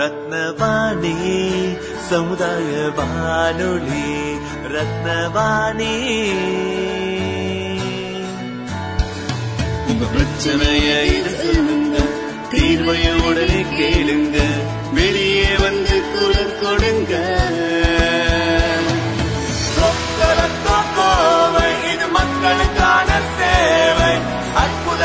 ரத்னவாணி சமுதாய வானொலி ரத்னவாணி. உங்க பிரச்சனையை இது சொல்லுங்க தீர்வைய உடனே கேளுங்க வெளியே வந்து குரல் கொடுங்க. மக்களுக்கான சேவை. அற்புத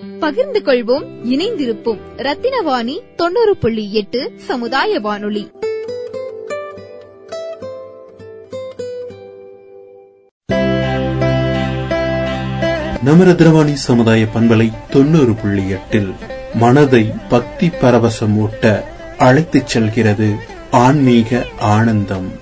பகிர்ந்து கொள்வோம் இணைந்திருப்போம். ரத்தினவாணி தொண்ணூறு புள்ளி எட்டு சமுதாய வானொலி நமரதிரவாணி சமுதாய பண்பலை தொண்ணூறு புள்ளி எட்டில் மனதை பக்தி பரவசமூட்ட அழைத்துச் செல்கிறது ஆன்மீக ஆனந்தம்.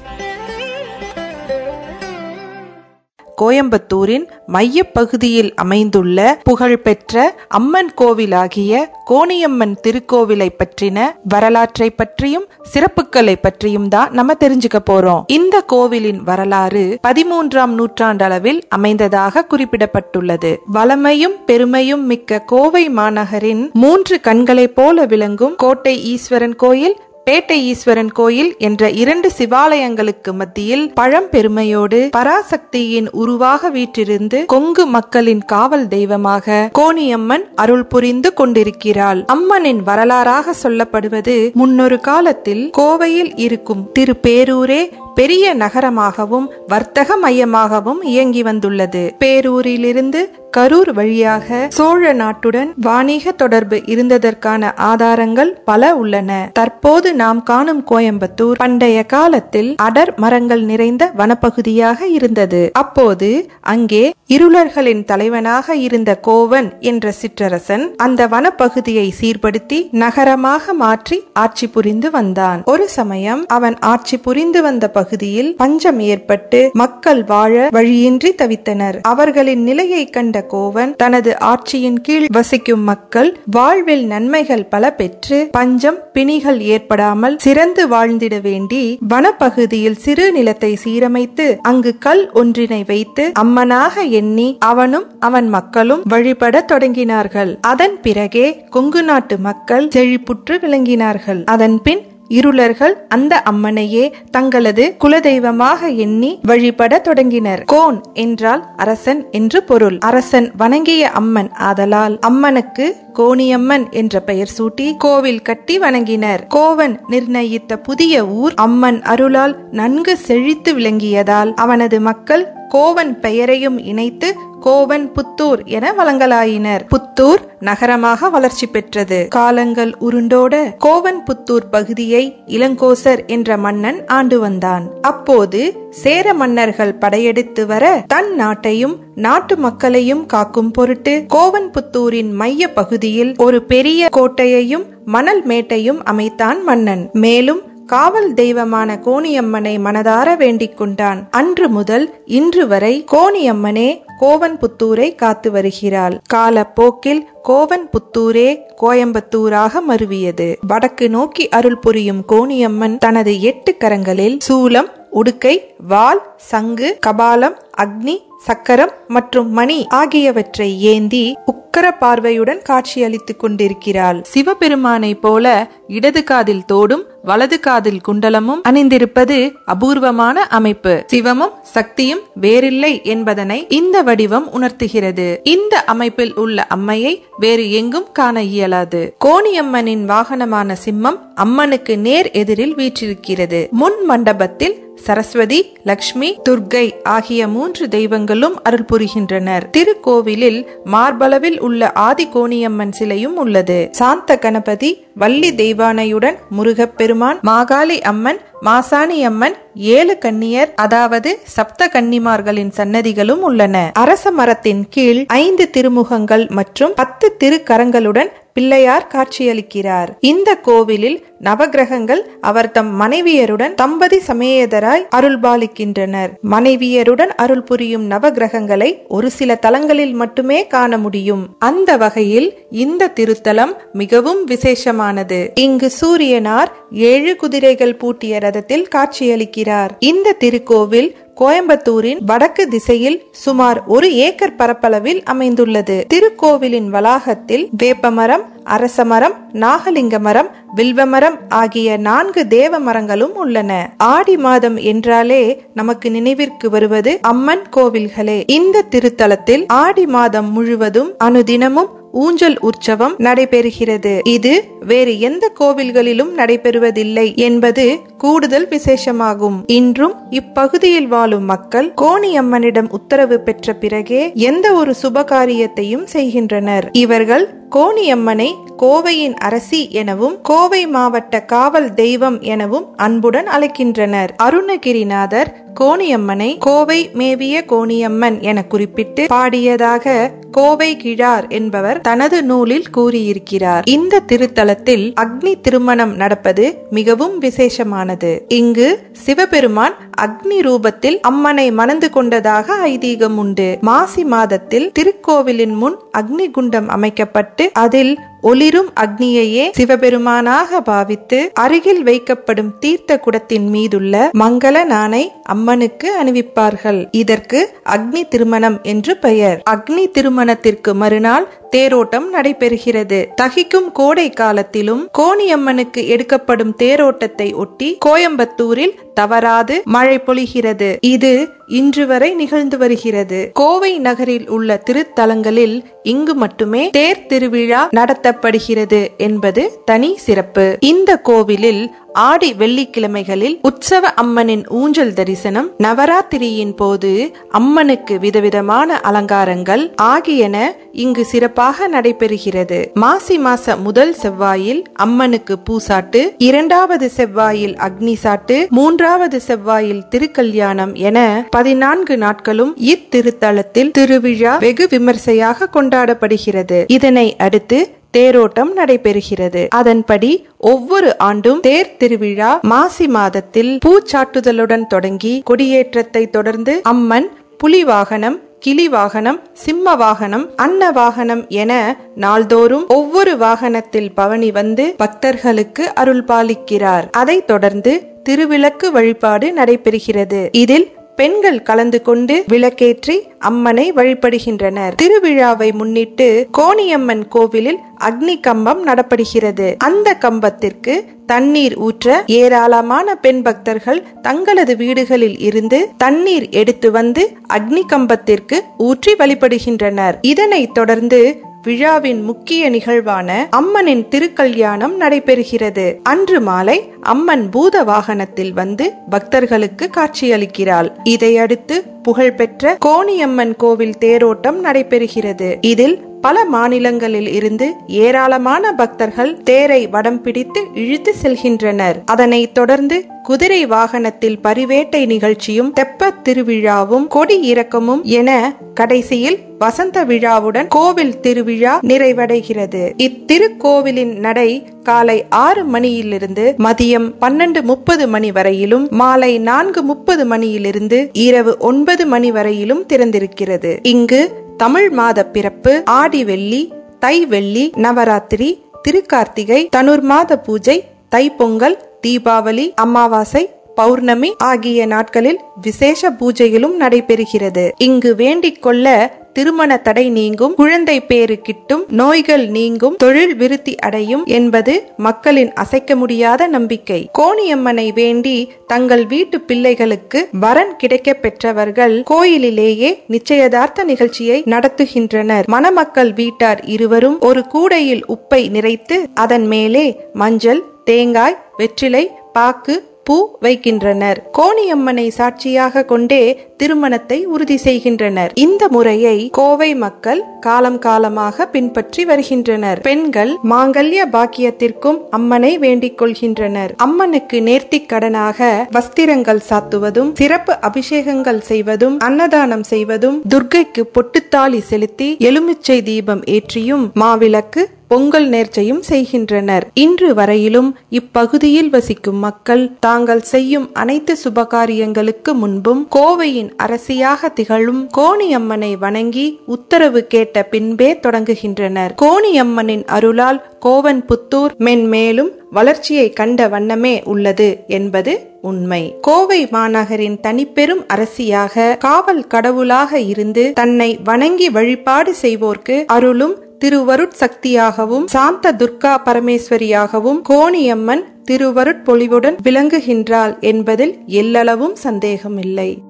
கோயம்புத்தூரின் மையப்பகுதியில் அமைந்துள்ள புகழ்பெற்ற அம்மன் கோவிலாகிய கோணியம்மன் திருக்கோவிலை பற்றின வரலாற்றை பற்றியும் சிறப்புகளை பற்றியும் தான் நம்ம தெரிஞ்சுக்க போறோம். இந்த கோவிலின் வரலாறு பதிமூன்றாம் நூற்றாண்டளவில் அமைந்ததாக குறிப்பிடப்பட்டுள்ளது. வளமையும் பெருமையும் மிக்க கோவை மாநகரின் மூன்று கண்களைப் போல விளங்கும் கோட்டை ஈஸ்வரன் கோயில் பேட்டை ஈஸ்வரன் கோயில் என்ற இரண்டு சிவாலயங்களுக்கு மத்தியில் பழம்பெருமையோடு பராசக்தியின் உருவாக வீற்றிருந்து கொங்கு மக்களின் காவல் தெய்வமாக கோணியம்மன் அருள் புரிந்து கொண்டிருக்கிறாள். அம்மனின் வரலாறாக சொல்லப்படுவது முன்னொரு காலத்தில் கோவையில் இருக்கும் திருப்பேரூரே பெரிய நகரமாகவும் வர்த்தக மையமாகவும் இயங்கி வந்துள்ளது. பேரூரிலிருந்து கரூர் வழியாக சோழ நாட்டுடன் வாணிக தொடர்பு இருந்ததற்கான ஆதாரங்கள் பல உள்ளன. தற்போது நாம் காணும் கோயம்புத்தூர் பண்டைய காலத்தில் அடர் மரங்கள் நிறைந்த வனப்பகுதியாக இருந்தது. அப்போது அங்கே இருளர்களின் தலைவனாக இருந்த கோவன் என்ற சிற்றரசன் அந்த வனப்பகுதியை சீர்படுத்தி நகரமாக மாற்றி ஆட்சி புரிந்து வந்தான். ஒரு சமயம் அவன் ஆட்சி புரிந்து வந்த பகுதியில் பஞ்சம் ஏற்பட்டு மக்கள் வாழ வழியின்றி தவித்தனர். அவர்களின் நிலையை கண்ட கோவன் தனது ஆட்சியின் கீழ் வசிக்கும் மக்கள் வாழ்வில் நன்மைகள் பல பெற்று பஞ்சம் பிணிகள் ஏற்படாமல் சிறந்து வாழ்ந்திட வேண்டி வனப்பகுதியில் சிறு நிலத்தை சீரமைத்து அங்கு கல் ஒன்றினை வைத்து அம்மனாக எண்ணி அவனும் அவன் மக்களும் வழிபட தொடங்கினார்கள். அதன் பிறகே கொங்கு நாட்டு மக்கள் செழிப்புற்று விளங்கினார்கள். அதன் பின் இருளர்கள் அந்த அம்மனையே தங்களது குலதெய்வமாக எண்ணி வழிபட தொடங்கினர். கோன் என்றால் அரசன் என்று பொருள். அரசன் வணங்கிய அம்மன் ஆதலால் அம்மனுக்கு கோணியம்மன் என்ற பெயர் சூட்டி கோவில் கட்டி வணங்கினர். கோவன் நிர்ணயித்த புதிய ஊர் அம்மன் அருளால் நன்கு செழித்து விளங்கியதால் அவனது மக்கள் கோவன் பெயரையும் இணைத்து கோவன் புத்தூர் என வழங்கலாயினர். புத்தூர் நகரமாக வளர்ச்சி பெற்றது. காலங்கள் உருண்டோட கோவன் புத்தூர் பகுதியை இளங்கோசர் என்ற மன்னன் ஆண்டு வந்தான். அப்போது சேர மன்னர்கள் படையெடுத்து வர தன் நாட்டையும் நாட்டு மக்களையும் காக்கும் பொருட்டு கோவன் புத்தூரின் மைய பகுதியில் ஒரு பெரிய கோட்டையையும் மணல் மேட்டையும் அமைத்தான் மன்னன். மேலும் காவல் தெய்வமான கோணியம்மனை மனதார வேண்டிக் கொண்டான். அன்று முதல் இன்று வரை கோணியம்மனே கோவன் புத்தூரை காத்து வருகிறாள். காலப்போக்கில் கோவன் புத்தூரே கோயம்புத்தூராக மருவியது. வடக்கு நோக்கி அருள் புரியும் கோணியம்மன் தனது எட்டு கரங்களில் சூலம் உடுக்கை வாள் சங்கு கபாலம் அக்னி சக்கரம் மற்றும் மணி ஆகியவற்றை ஏந்தி உக்கர பார்வையுடன் காட்சியளித்துக் கொண்டிருக்கிறாள். சிவபெருமானை போல இடது காதில் தோடும் வலது காதில் குண்டலமும் அணிந்திருப்பது அபூர்வமான அமைப்பு. சிவமும் சக்தியும் வேறில்லை என்பதனை இந்த வடிவம் உணர்த்துகிறது. இந்த அமைப்பில் உள்ள அம்மையை வேறு எங்கும் காண இயலாது. கோணியம்மனின் வாகனமான சிம்மம் அம்மனுக்கு நேர் எதிரில் வீற்றிருக்கிறது. முன் மண்டபத்தில் சரஸ்வதி லக்ஷ்மி துர்க்கை ஆகிய மூன்று தெய்வங்களும் அருள் புரிகின்றனர். திருக்கோவிலில் மார்பளவில் உள்ள ஆதி கோணியம்மன் சிலையும் உள்ளது. சாந்த கணபதி வள்ளி தெய்வானையுடன் முருகப்பெருமான் மாகாளி அம்மன் மாசாணி அம்மன் ஏழு கன்னியர் அதாவது சப்த கன்னிமார்களின் சன்னதிகளும் உள்ளன. அரச மரத்தின் கீழ் ஐந்து திருமுகங்கள் மற்றும் பத்து திருக்கரங்களுடன் பிள்ளையார் காட்சியளிக்கிறார். இந்த கோவிலில் நவகிரகங்கள் அவர் தம் மனைவியருடன் தம்பதி சமேதராய் அருள்பாலிக்கின்றனர் மனைவியருடன் அருள் புரியும் நவகிரகங்களை ஒரு சில தலங்களில் மட்டுமே காண முடியும். அந்த வகையில் இந்த திருத்தலம் மிகவும் விசேஷமானது. இங்கு சூரியனார் ஏழு குதிரைகள் பூட்டிய ரதத்தில் காட்சியளிக்கிறார். இந்த திருக்கோவில் கோயம்புத்தூரின் வடக்கு திசையில் சுமார் ஒரு ஏக்கர் பரப்பளவில் அமைந்துள்ளது. திருக்கோவிலின் வளாகத்தில் வேப்பமரம் அரசமரம் நாகலிங்க மரம் வில்வமரம் ஆகிய நான்கு தேவ மரங்களும் உள்ளன. ஆடி மாதம் என்றாலே நமக்கு நினைவிற்கு வருவது அம்மன் கோவில்களே. இந்த திருத்தலத்தில் ஆடி மாதம் முழுவதும் அனுதினமும் ஊஞ்சல் உற்சவம் நடைபெறுகிறது. இது வேறு எந்த கோவில்களிலும் நடைபெறுவதில்லை என்பது கூடுதல் விசேஷமாகும். இன்றும் இப்பகுதியில் வாழும் மக்கள் கோணியம்மனிடம் உத்தரவு பெற்ற பிறகே எந்த ஒரு சுபகாரியத்தையும் செய்கின்றனர். இவர்கள் கோணியம்மனை கோவையின் அரசி எனவும் கோவை மாவட்ட காவல் தெய்வம் எனவும் அன்புடன் அழைக்கின்றனர். அருணகிரிநாதர் கோணியம்மனை கோவை மேவிய கோணியம்மன் என குறிப்பிட்டு பாடியதாக கோவை கிழார் என்பவர் தனது நூலில் கூறியிருக்கிறார். இந்த திருத்தலத்தில் அக்னி திருமணம் நடப்பது மிகவும் விசேஷமானது. இங்கு சிவபெருமான் அக்னி ரூபத்தில் அம்மனை மணந்து கொண்டதாக ஐதீகம் உண்டு மாசி மாதத்தில் திருக்கோவிலின் முன் அக்னி குண்டம் அமைக்கப்பட்டு அதில் ஒளிரும் அக்னியையே சிவபெருமானாக பாவித்து அருகில் வைக்கப்படும் தீர்த்த குடத்தின் மீதுள்ள மங்கள நாணை அம்மனுக்கு அணிவிப்பார்கள். இதற்கு அக்னி திருமணம் என்று பெயர். அக்னி திருமணத்திற்கு மறுநாள் தேரோட்டம் நடைபெறுகிறது. தகிக்கும் கோடை காலத்திலும் கோணியம்மனுக்கு எடுக்கப்படும் தேரோட்டத்தை ஒட்டி கோயம்புத்தூரில் தவறாது மழை பொழிகிறது. இது இன்று வரை நிகழ்ந்து வருகிறது. கோவை நகரில் உள்ள திருத்தலங்களில் இங்கு மட்டுமே தேர் திருவிழா நடத்தப்படுகிறது என்பது தனி சிறப்பு. இந்த கோவிலில் ஆடி வெள்ளிக்கிழமைகளில் உற்சவ அம்மனின் ஊஞ்சல் தரிசனம் நவராத்திரியின் போது அம்மனுக்கு விதவிதமான அலங்காரங்கள் ஆகியன இங்கு சிறப்பாக நடைபெறுகிறது. மாசி மாச முதல் செவ்வாயில் அம்மனுக்கு பூசாட்டு இரண்டாவது செவ்வாயில் அக்னி சாட்டு மூன்றாவது செவ்வாயில் திருக்கல்யாணம் என பதினான்கு நாட்களும் இத்திருத்தலத்தில் திருவிழா வெகு விமர்சையாக கொண்டாடப்படுகிறது. இதனை அடுத்து தேரோட்டம் நடைபெறுகிறது. அதன்படி ஒவ்வொரு ஆண்டும் தேர் திருவிழா மாசி மாதத்தில் பூச்சாட்டுதலுடன் தொடங்கி கொடியேற்றத்தை தொடர்ந்து அம்மன் புலி வாகனம் கிளி வாகனம் சிம்ம வாகனம் அன்ன வாகனம் என நாள்தோறும் ஒவ்வொரு வாகனத்தில் பவனி வந்து பக்தர்களுக்கு அருள் பாலிக்கிறார் அதைத் தொடர்ந்து திருவிளக்கு வழிபாடு நடைபெறுகிறது. இதில் பெண்கள் கலந்து கொண்டு விளக்கேற்றி அம்மனை வழிபடுகின்றனர். திருவிழாவை முன்னிட்டு கோணியம்மன் கோவிலில் அக்னி கம்பம் நடப்படுகிறது. அந்த கம்பத்திற்கு தண்ணீர் ஊற்ற ஏராளமான பெண் பக்தர்கள் தங்களது வீடுகளில் இருந்து தண்ணீர் எடுத்து வந்து அக்னி கம்பத்திற்கு ஊற்றி வழிபடுகின்றனர். இதனைத் தொடர்ந்து விழாவின் முக்கிய நிகழ்வான அம்மனின் திருக்கல்யாணம் நடைபெறுகிறது. அன்று மாலை அம்மன் பூத வாகனத்தில் வந்து பக்தர்களுக்கு காட்சியளிக்கிறாள். இதையடுத்து புகழ்பெற்ற கோணியம்மன் கோவில் தேரோட்டம் நடைபெறுகிறது. இதில் பல மாநிலங்களில் இருந்து ஏராளமான பக்தர்கள் தேரை வடம் பிடித்து இழுத்து செல்கின்றனர். அதனைத் தொடர்ந்து குதிரை வாகனத்தில் பரிவேட்டை நிகழ்ச்சியும் தெப்ப திருவிழாவும் கொடி இறக்கமும் என கடைசியில் வசந்த விழாவுடன் கோவில் திருவிழா நிறைவடைகிறது. இத்திருக்கோவிலின் நடை காலை ஆறு மணியிலிருந்து மதியம் பன்னெண்டு முப்பது மணி வரையிலும் மாலை நான்கு முப்பது மணியிலிருந்து இரவு ஒன்பது மணி வரையிலும் திறந்திருக்கிறது. இங்கு தமிழ் மாத பிறப்பு ஆடி வெள்ளி தை வெள்ளி நவராத்திரி திருக்கார்த்திகை தனுர் மாத பூஜை தைப்பொங்கல் தீபாவளி அமாவாசை பௌர்ணமி ஆகிய நாட்களில் விசேஷ பூஜைகளும் நடைபெறுகிறது. இங்கு வேண்டிக் கொள்ள திருமண தடை நீங்கும் குழந்தை பேறு கிட்டும் நோய்கள் நீங்கும் தொழில் விருத்தி அடையும் என்பது மக்களின் அசைக்க முடியாத நம்பிக்கை. கோணியம்மனை வேண்டி தங்கள் வீட்டு பிள்ளைகளுக்கு வரன் கிடைக்க பெற்றவர்கள் கோயிலிலேயே நிச்சயதார்த்த நிகழ்ச்சியை நடத்துகின்றனர். மணமக்கள் வீட்டார் இருவரும் ஒரு கூடையில் உப்பை நிறைத்து அதன் மேலே மஞ்சள் தேங்காய் வெற்றிலை பாக்கு பூ வைக்கின்றனர். கோணியம்மனை சாட்சியாக கொண்டே திருமணத்தை உறுதி செய்கின்றனர். இந்த முறையை கோவை மக்கள் காலம் காலமாக பின்பற்றி வருகின்றனர். பெண்கள் மாங்கல்ய பாக்கியத்திற்கும் அம்மனை வேண்டிக் கொள்கின்றனர். அம்மனுக்கு நேர்த்திக் கடனாக வஸ்திரங்கள் சாத்துவதும் சிறப்பு அபிஷேகங்கள் செய்வதும் அன்னதானம் செய்வதும் துர்க்கைக்கு பொட்டுத்தாளி செலுத்தி எலுமிச்சை தீபம் ஏற்றியும் மாவிளக்கு பொங்கல் நேர்ச்சையும் செய்கின்றனர். இன்று வரையிலும் இப்பகுதியில் வசிக்கும் மக்கள் தாங்கள் செய்யும் அனைத்து சுபகாரியங்களுக்கு முன்பும் கோவையின் அரசியாக திகழும் கோணியம்மனை வணங்கி உத்தரவு கேட்ட பின்பே தொடங்குகின்றனர். கோணியம்மனின் அருளால் கோவன் புத்தூர் மென்மேலும் வளர்ச்சியை கண்ட வண்ணமே உள்ளது என்பது உண்மை. கோவை மாநகரின் தனிப்பெரும் அரசியாக காவல் கடவுளாக இருந்து தன்னை வணங்கி வழிபாடு செய்வோர்க்கு அருளும் திருவருட் சக்தியாகவும் சாந்த துர்கா பரமேஸ்வரியாகவும் கோணியம்மன் திருவருட்பொழிவுடன் விளங்குகின்றாள் என்பதில் எல்லளவும் சந்தேகமில்லை.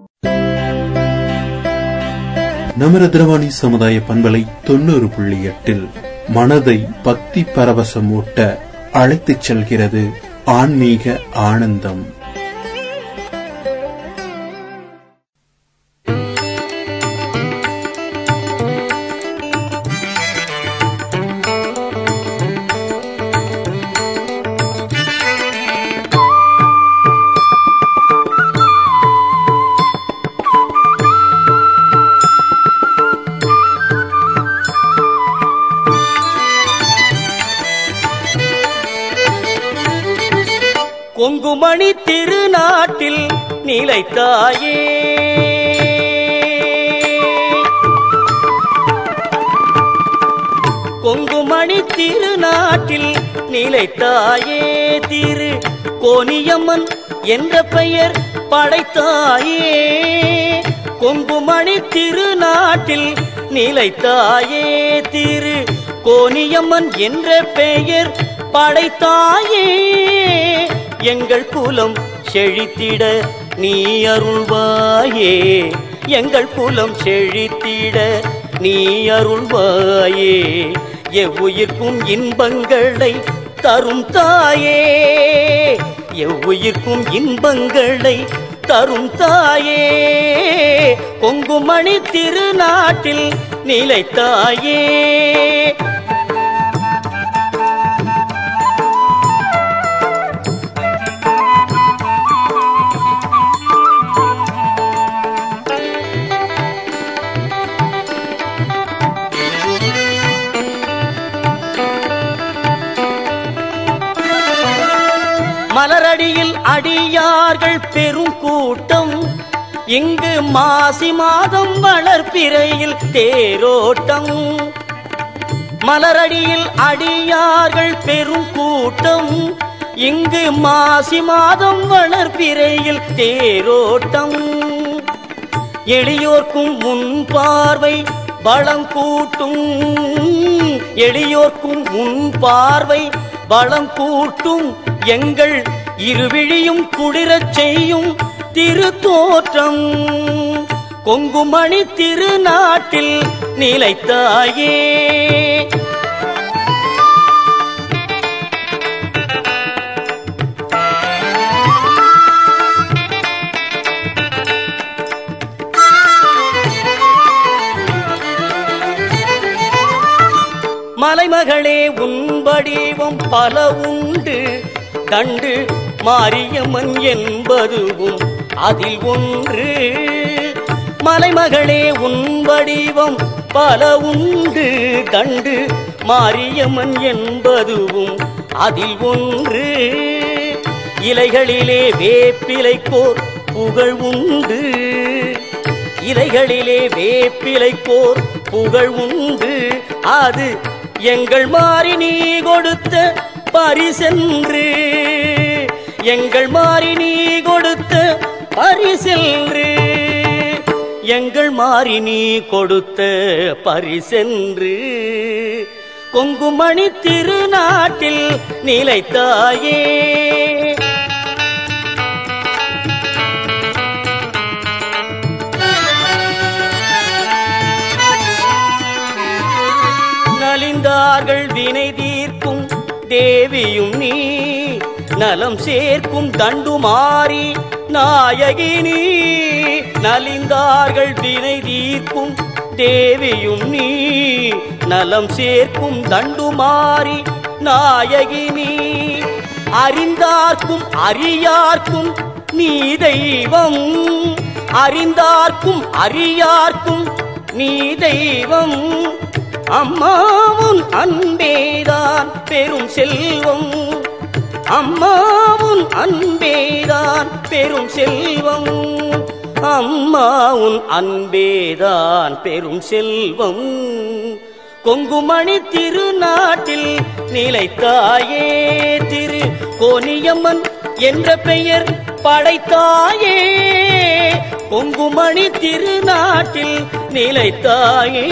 நமரதிரவாணி சமுதாய பண்பலை தொண்ணூறு புள்ளி எட்டில் மனதை பக்தி பரவசமூட்ட அழைத்துச் செல்கிறது ஆன்மீக ஆனந்தம். மணி திருநாட்டில் நிலைத்தாயே திரு கோனியம்மன் என்ற பெயர் படைத்தாயே. கொங்குமணி திருநாட்டில் நிலைத்தாயே திரு கோனியம்மன் என்ற பெயர் படைத்தாயே. எங்கள் குலம் செழித்திட நீ அருள்வாயே. எங்கள் குலம் செழித்திட நீ அருள்வாயே. எவ்வுயிர்க்கும் இன்பங்களை தரும் தாயே. எவ்வுயிர்க்கும் இன்பங்களை தரும் தாயே. கொங்குமணி திருநாட்டில் நிலைத்தாயே. வந்தார்கள் பெரும் கூட்டம். இங்கு மாசி மாதம் வளர்ப்பிறையில் தேரோட்டம். மலரடியில் அடியார்கள் பெரும் கூட்டம். இங்கு மாசி மாதம் வளர்ப்பிறையில் தேரோட்டம். எளியோர்க்கும் முன் பார்வை பலம் கூட்டும். எளியோர்க்கும் முன் பார்வை பலம் கூட்டும். எங்கள் இருவிழியும் குளிரச் செய்யும் திருத்தோற்றம். கொங்குமணி திருநாட்டில் நிலைத்தாயே. மலைமகளே உன் வடிவம் பல உண்டு. கண்டு மாரியம்மன் என்பதுவும் அதில் ஒன்று. மலைமகளே உன் வடிவம் பல உண்டு கண்டு மாரியம்மன் என்பதுவும் அதில் ஒன்று. இலைகளிலே வேப்பிலைக்கோர் புகழ் உண்டு. இலைகளிலே வேப்பிலைக்கோர் புகழ் உண்டு. அது எங்கள் மாறி நீ கொடுத்த பரிசென்று. எங்கள் மாறி நீ கொடுத்த பரிசென்று. எங்கள் மாறி நீ கொடுத்த பரிசென்று. கொங்குமணி திருநாட்டில் நிலைத்தாயே. நலிந்தார்கள் வினை தீர்க்கும் தேவியும் நீ. நலம் சேர்க்கும் தண்டுமாறி நாயகி நீ நலிந்தார்கள் வினை தீர்க்கும் தேவியும் நீ. நலம் சேர்க்கும் தண்டுமாறி நாயகி நீ அறிந்தார்க்கும் அறியார்க்கும் நீ தெய்வம். அறிந்தார்க்கும் அறியார்க்கும் நீ தெய்வம். அம்மாவும் அன்பேதான் பெரும் செல்வம். அம்மாவும் அன்பேதான் பெரும் செல்வம். அம்மாவும் அன்பேதான் பெரும் செல்வம். கொங்குமணி திருநாட்டில் நிலைத்தாயே திரு கோனியம்மன் என்ற பெயர் படைத்தாயே. கொங்குமணி திருநாட்டில் நிலைத்தாயே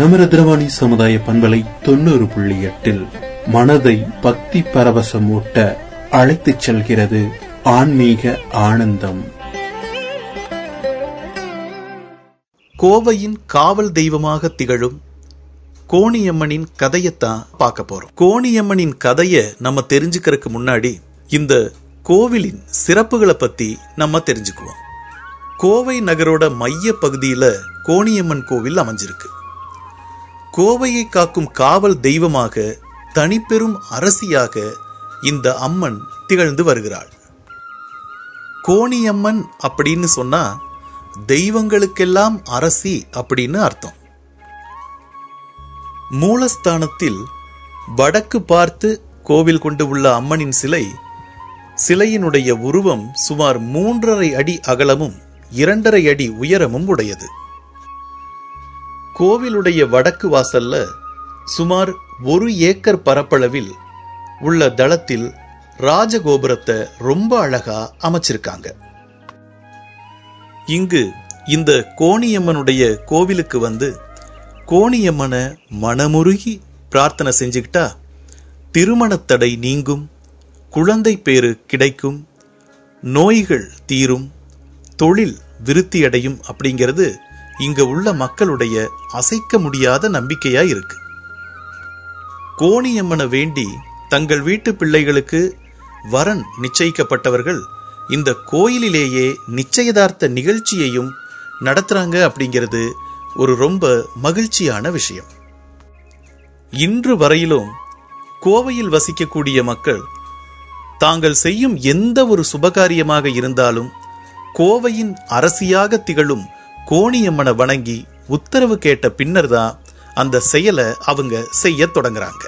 நமரதிரவாணி சமுதாய பண்பலை தொண்ணூறு புள்ளி எட்டில் மனதை பக்தி பரவசமூட்ட அழைத்துச் செல்கிறது ஆன்மீக ஆனந்தம். கோவையின் காவல் தெய்வமாக திகழும் கோணியம்மனின் கதையத்தான் பார்க்க போறோம். கோணியம்மனின் கதையை நம்ம தெரிஞ்சுக்கிறதுக்கு முன்னாடி இந்த கோவிலின் சிறப்புகளை பத்தி நம்ம தெரிஞ்சுக்குவோம். கோவை நகரோட மைய பகுதியில கோணியம்மன் கோவில் அமைஞ்சிருக்கு. கோவையை காக்கும் காவல் தெய்வமாக தனிப்பெரும் அரசியாக இந்த அம்மன் திகழ்ந்து வருகிறாள். கோணியம்மன் அப்படின்னு சொன்னா தெய்வங்களுக்கெல்லாம் அரசி அப்படின்னு அர்த்தம். மூலஸ்தானத்தில் வடக்கு பார்த்து கோவில் கொண்டு உள்ள அம்மனின் சிலை சிலையினுடைய உருவம் சுமார் மூன்றரை அடி அகலமும் இரண்டரை அடி உயரமும் உடையது. கோவிலுடைய வடக்கு வாசல்ல சுமார் ஒரு ஏக்கர் பரப்பளவில் உள்ள தளத்தில் ராஜகோபுரத்தை ரொம்ப அழகா அமைச்சிருக்காங்க. இங்கு இந்த கோணியம்மனுடைய கோவிலுக்கு வந்து கோணியம்மனை மனமுருகி பிரார்த்தனை செஞ்சுக்கிட்டா திருமணத்தடை நீங்கும் குழந்தை பேரு கிடைக்கும் நோய்கள் தீரும் தொழில் விருத்தியடையும் அப்படிங்கிறது இங்க உள்ள மக்களுடைய அசைக்க முடியாத நம்பிக்கையா இருக்கு கோணியம்மனை வேண்டி தங்கள் வீட்டு பிள்ளைகளுக்கு வரன் நிச்சயிக்கப்பட்டவர்கள் இந்த கோயிலிலேயே நிச்சயதார்த்த நிகழ்ச்சியையும் நடத்துறாங்க அப்படிங்கிறது ஒரு ரொம்ப மகிழ்ச்சியான விஷயம். இன்று வரையிலும் கோவையில் வசிக்கக்கூடிய மக்கள் தாங்கள் செய்யும் எந்த ஒரு சுபகாரியமாக இருந்தாலும் கோவையின் அரசியாக திகழும் கோணியம்மனை வணங்கி உத்தரவு கேட்ட பின்னர் தான் அந்த செயலை அவங்க செய்ய தொடங்குறாங்க.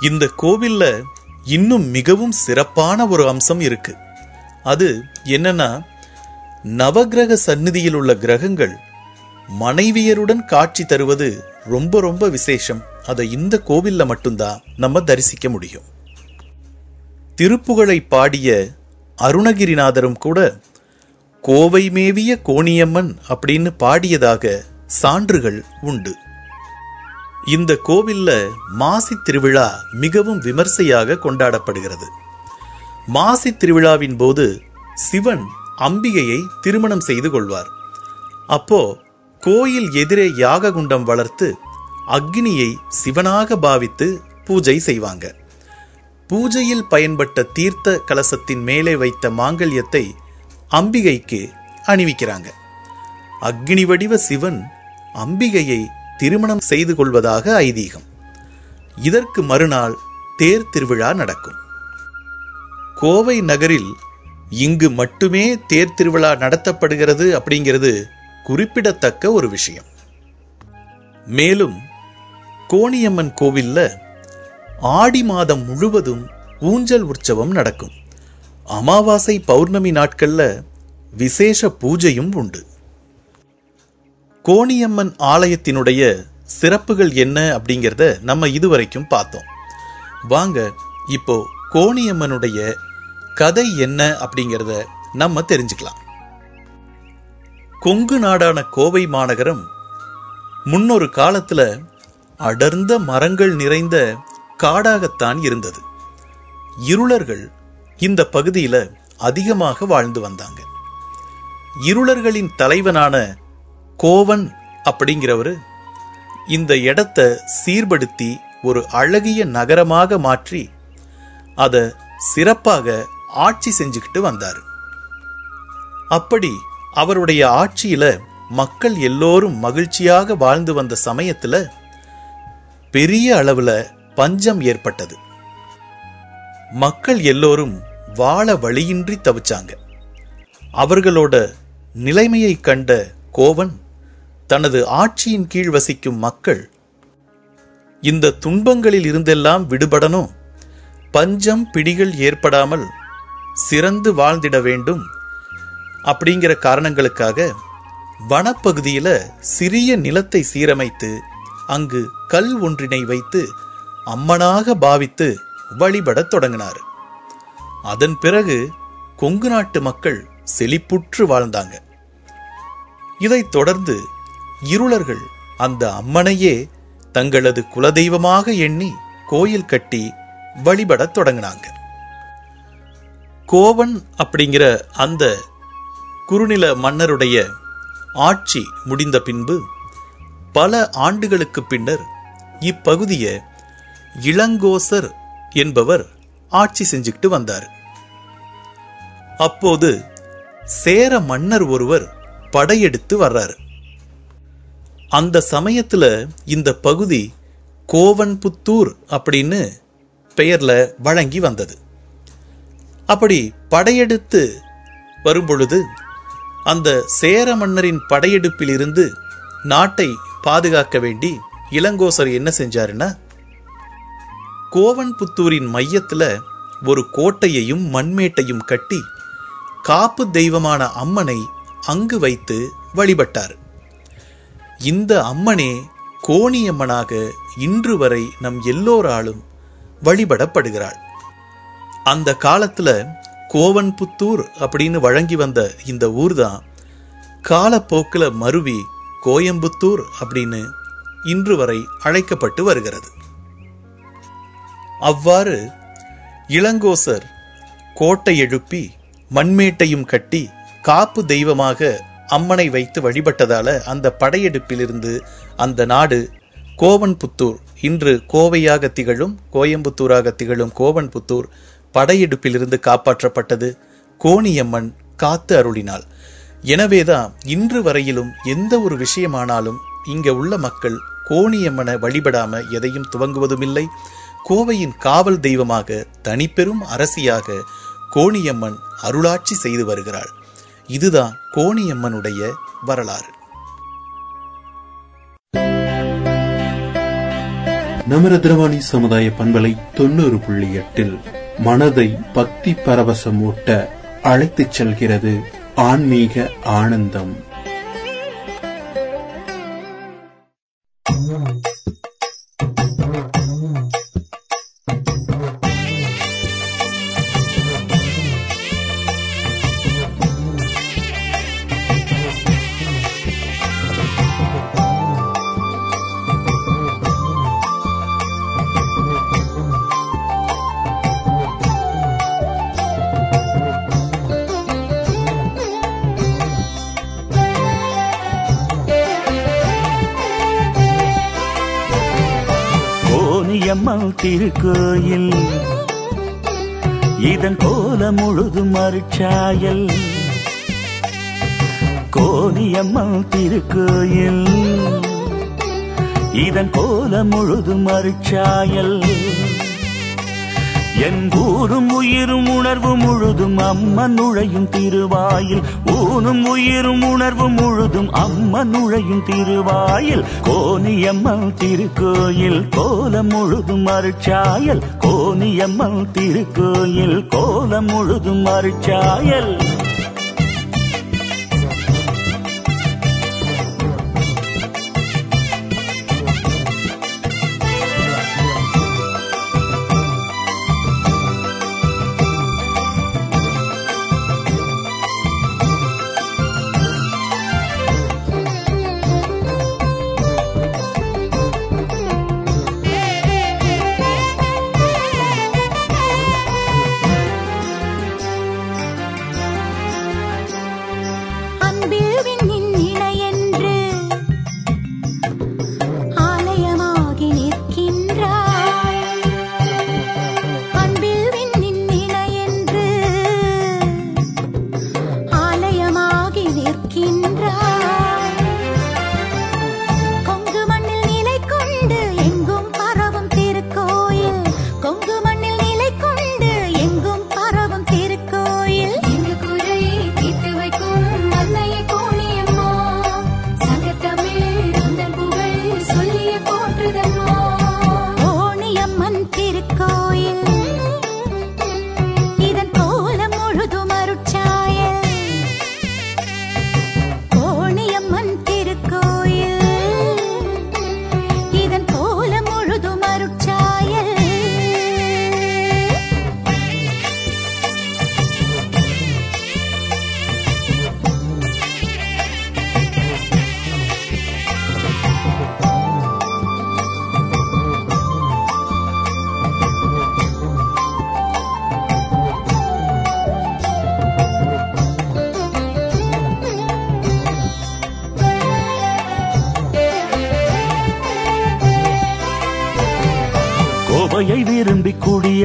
இந்த கோவில்ல இன்னும் மிகவும் சிறப்பான ஒரு அம்சம் இருக்கு. அது என்னன்னா நவகிரக சந்நிதியில் உள்ள கிரகங்கள் மனைவியருடன் காட்சி தருவது ரொம்ப ரொம்ப விசேஷம். அதை இந்த கோவில்ல மட்டும்தான் நம்ம தரிசிக்க முடியும். திருப்புகழை பாடிய அருணகிரிநாதரும் கூட கோவை மேவிய கோணியம்மன் அப்படின்னு பாடியதாக சான்றுகள் உண்டு. இந்த கோவில்ல மாசி திருவிழா மிகவும் விமர்சையாக கொண்டாடப்படுகிறது. மாசி திருவிழாவின் போது சிவன் அம்பிகையை திருமணம் செய்து கொள்வார். அப்போ கோயில் எதிரே யாக குண்டம் வளர்த்து அக்னியை சிவனாக பாவித்து பூஜை செய்வாங்க. பூஜையில் பயன்பட்ட தீர்த்த கலசத்தின் மேலே வைத்த மாங்கல்யத்தை அம்பிகைக்கு அணிவிக்கிறாங்க. அக்னி வடிவ சிவன் அம்பிகையை திருமணம் செய்து கொள்வதாக ஐதீகம். இதற்கு மறுநாள் தேர் திருவிழா நடக்கும். கோவை நகரில் இங்கு மட்டுமே தேர் திருவிழா நடத்தப்படுகிறது அப்படிங்கிறது குறிப்பிடத்தக்க ஒரு விஷயம். மேலும் கோணியம்மன் கோவில்ல ஆடி மாதம் முழுவதும் ஊஞ்சல் உற்சவம் நடக்கும். அமாவாசை பௌர்ணமி நாட்கள்ல விசேஷ பூஜையும் உண்டு. கோணியம்மன் ஆலயத்தினுடைய சிறப்புகள் என்ன அப்படிங்கிறத நம்ம இதுவரைக்கும் பார்த்தோம். வாங்க இப்போ கோணியம்மனுடைய கதை என்ன அப்படிங்கிறத நம்ம தெரிஞ்சுக்கலாம். கொங்கு நாடான கோவை மாநகரம் முன்னொரு காலத்துல அடர்ந்த மரங்கள் நிறைந்த காடாகத்தான் இருந்தது. இருளர்கள் இந்த பகுதியில அதிகமாக வாழ்ந்து வந்தாங்க. இருளர்களின் தலைவனான கோவன் அப்படிங்கிறவரு இந்த இடத்தை சீர்படுத்தி ஒரு அழகிய நகரமாக மாற்றி அதை சிறப்பாக ஆட்சி செஞ்சுக்கிட்டு வந்தார். அப்படி அவருடைய ஆட்சியில மக்கள் எல்லோரும் மகிழ்ச்சியாக வாழ்ந்து வந்த சமயத்துல பெரிய அளவுல பஞ்சம் ஏற்பட்டது. மக்கள் எல்லோரும் வாழ வழியின்றி தவிச்சாங்க. அவர்களோட நிலைமையை கண்ட கோவன் தனது ஆட்சியின் கீழ் வசிக்கும் மக்கள் இந்த துன்பங்களில் இருந்தெல்லாம் விடுபடணும் பஞ்சம் பிடிகள் ஏற்படாமல் சிறந்து வாழ்ந்திட வேண்டும் அப்படிங்கிற காரணங்களுக்காக வனப்பகுதியில் சிறிய நிலத்தை சீரமைத்து அங்கு கல் ஒன்றினை வைத்து அம்மனாக பாவித்து வழிபடத் தொடங்கினார். அதன் பிறகு கொங்கு நாட்டு மக்கள் செழிப்புற்று வாழ்ந்தாங்க. இதைத் தொடர்ந்து இருளர்கள் அந்த அம்மனையே தங்களது குலதெய்வமாக எண்ணி கோயில் கட்டி வழிபடத் தொடங்கினாங்க. கோவன் அப்படிங்கிற அந்த குறுநில மன்னருடைய ஆட்சி முடிந்த பின்பு பல ஆண்டுகளுக்கு பின்னர் இப்பகுதியை இளங்கோசர் என்பவர் ஆட்சி செஞ்சுக்கிட்டு வந்தார். அப்போது சேர மன்னர் ஒருவர் படையெடுத்து வர்றாரு. அந்த சமயத்துல இந்த பகுதி கோவன்புத்தூர் அப்படின்னு பெயர்ல வழங்கி வந்தது. அப்படி படையெடுத்து வரும்பொழுது அந்த சேர மன்னரின் படையெடுப்பிலிருந்து நாட்டை பாதுகாக்க வேண்டி இளங்கோசர் என்ன செஞ்சாருன்னா கோவன்புத்தூரின் மையத்துல ஒரு கோட்டையையும் மண்மேட்டையும் கட்டி காப்பு தெய்வமான அம்மனை அங்கு வைத்து வழிபட்டார். இந்த அம்மனே கோணியம்மனாக இன்று வரை நம் எல்லோராலும் வழிபடப்படுகிறாள். அந்த காலத்துல கோவன்புத்தூர் அப்படின்னு வழங்கி வந்த இந்த ஊர்தான் காலப்போக்கில் மருவி கோயம்புத்தூர் அப்படின்னு இன்று வரை அழைக்கப்பட்டு வருகிறது. அவ்வாறு இளங்கோசர் கோட்டை எழுப்பி மண்மேட்டையும் கட்டி காப்பு தெய்வமாக அம்மனை வைத்து வழிபட்டதால அந்த படையெடுப்பிலிருந்து அந்த நாடு கோவன்புத்தூர் இன்று கோவையாக திகழும் கோயம்புத்தூராக திகழும் கோவன்புத்தூர் படையெடுப்பிலிருந்து காப்பாற்றப்பட்டது கோணியம்மன் காத்து அருளினாள். எனவேதான் இன்று வரையிலும் எந்த ஒரு விஷயமானாலும் இங்க உள்ள மக்கள் கோணியம்மனை வழிபடாம எதையும் துவங்குவதுமில்லை. கோவையின் காவல் தெய்வமாக தனிப்பெரும் அரசியாக கோணியம்மன் அருளாட்சி செய்து வருகிறாள். இதுதான் கோணியம்மனுடைய வரலாறு. நமரதிரவாணி சமுதாய பண்பலை தொண்ணூறு புள்ளி எட்டில் மனதை பக்தி பரவசமூட்ட அழைத்துச் செல்கிறது ஆன்மீக ஆனந்தம். திருச்சாயல். கோல திருக்கோயில். இதன் போல முழுதும் அருச்சாயல் என் ஊரும் உயிரும் உணர்வு முழுதும் அம்மன் நுழையும் திருவாயில். ஊனும் உயிரும் உணர்வு முழுதும் அம்மன் நுழையும் திருவாயில். கோனியம்மன் திருக்கோயில் கோலம் முழுதும் அருட்சாயல் கோணியம்மன் திருக்கோயில் கோலம் முழுதும் மறுச்சாயல்.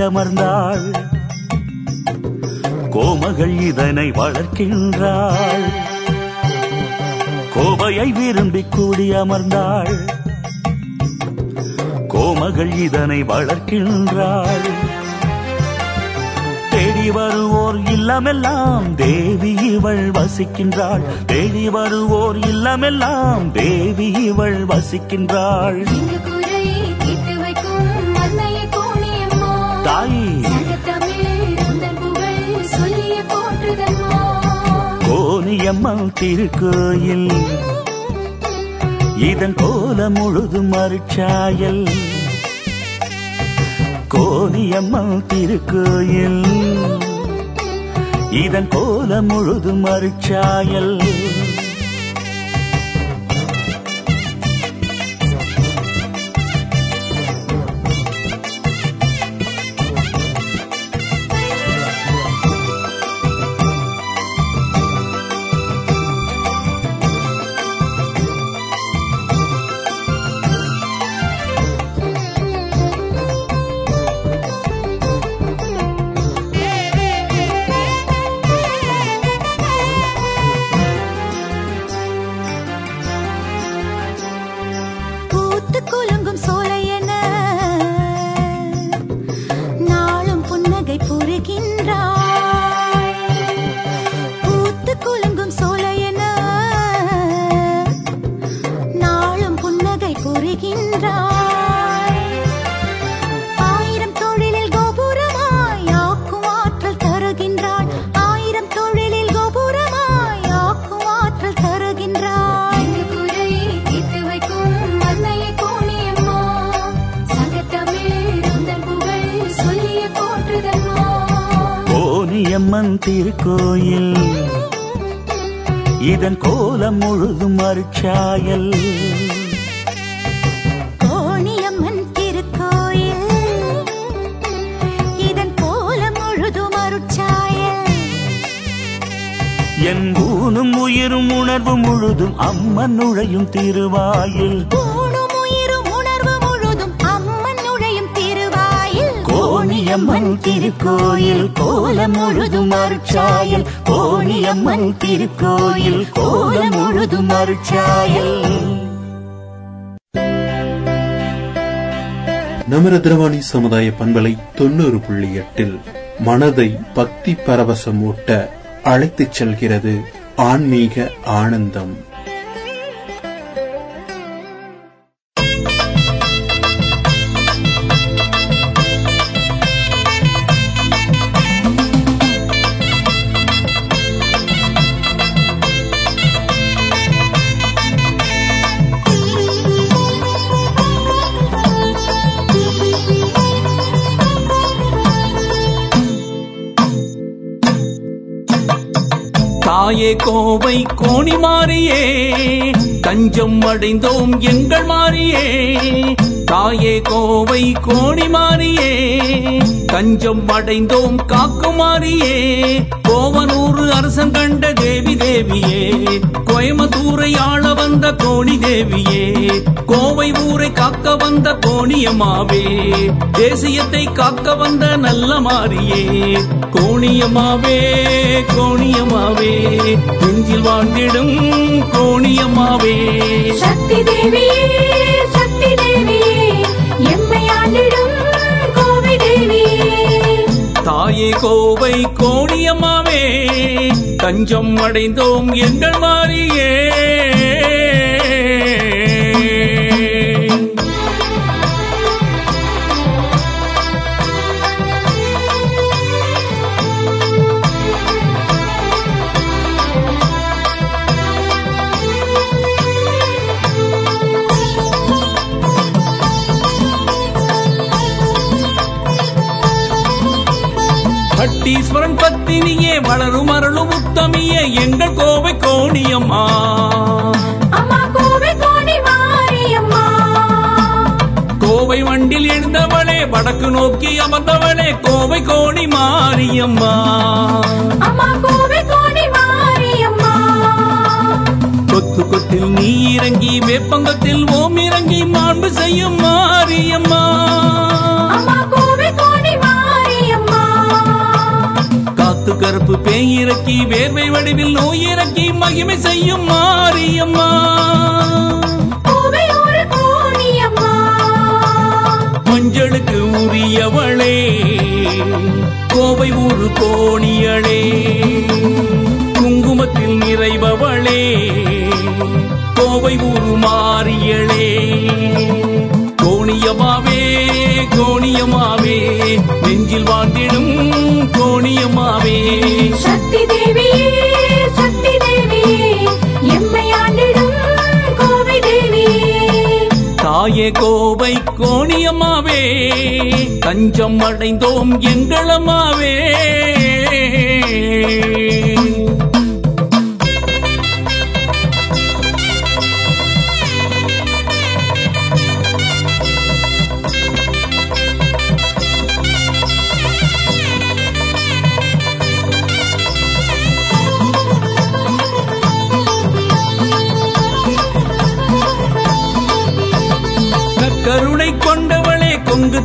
அமர்ந்தாள். கோமகள் இதனை வளர்க்கின்றாள். கோபையை விரும்பி கூடியமர்ந்தாள் கோமகள் இதனை வளர்க்கின்றாள். தேடி வருவோர் இல்லமெல்லாம் தேவி இவள் வசிக்கின்றாள். தேடி வருவோர் இல்லமெல்லாம் தேவி இவள் வசிக்கின்றாள். கோணியம்மன் திருக்கோயில். இதன் கோல முழுதும் அருட்சாயல் கோணியம்மன் திருக்கோயில். இதன் கோல முழுதும் அருட்சாயல் என் ஊனும் உயிரும் உணர்வு முழுதும் அம்மன் நுழையும் திருவாயில். கோணியம்மன் திருக்கோயில் கோலம் முழுதும் அருட்சாயல். கோணியம்மன் திருக்கோயில் கோலம் முழுதும் அருட்சாயல். நமரதிரவாணி சமுதாய பண்பலை தொண்ணூறு புள்ளி எட்டில் மனதை பக்தி பரவசமூட்ட அழைத்துச் செல்கிறது ஆன்மீக ஆனந்தம். கோவை கோணி மாறியே. தஞ்சம் அடைந்தோம் எங்கள் மாறியே. தாயே கோவை கோணி மாறியே. தஞ்சம் அடைந்தோம் காக்கும் மாறியே கோவனூர் அரசன் கண்ட தேவி தேவியே கோயம்புத்தூரை ஆள வந்த கோணி தேவியே கோவை ஊரை காக்க வந்த கோணியம்மாவே தேசியத்தை காக்க வந்த நல்ல மாறியே கோணியம்மாவே கோணியம்மாவே நெஞ்சில் வாழ்ந்திடும் கோணியம்மாவே சக்தி சக்தி தேவியே தாயே கோவை கோடியம்மாவே தஞ்சம் அடைந்தோம் எங்கள் மாறியே. வளரும் அருளும் உத்தமியே எங்கள் கோவை கோணியம்மா. கோவை வண்டில் எழுந்தவளே வடக்கு நோக்கி அமர்ந்தவளே கோவை கோணி மாரியம்மா. அம்மா கோவை கோணி மாரியம்மா. கொத்து கொத்தில் நீ இறங்கி வேப்பங்கத்தில் ஓம் இறங்கி மாண்பு செய்யும் மாரியம்மா. காத்து கருப்பு பேய் இறக்கி வேர்வை வடிவில் நோய் இறக்கி மகிமை செய்யும் மாரியம்மா. மஞ்சளுக்கு உரியவளே கோவை ஊரு கோணியளே. குங்குமத்தில் நிறைபவளே கோவை ஊரு மாறியளே கோணியமாவே கோணியமாவே. நெஞ்சில் வாழ்ந்திடும் கோணியமாவே. சக்தி தேவியே சக்தி தேவியே எம்மை ஆண்டிடும் கோவை தேவியே தாயே கோவை கோணியம்மாவே தஞ்சம் அடைந்தோம் எங்களம்மாவே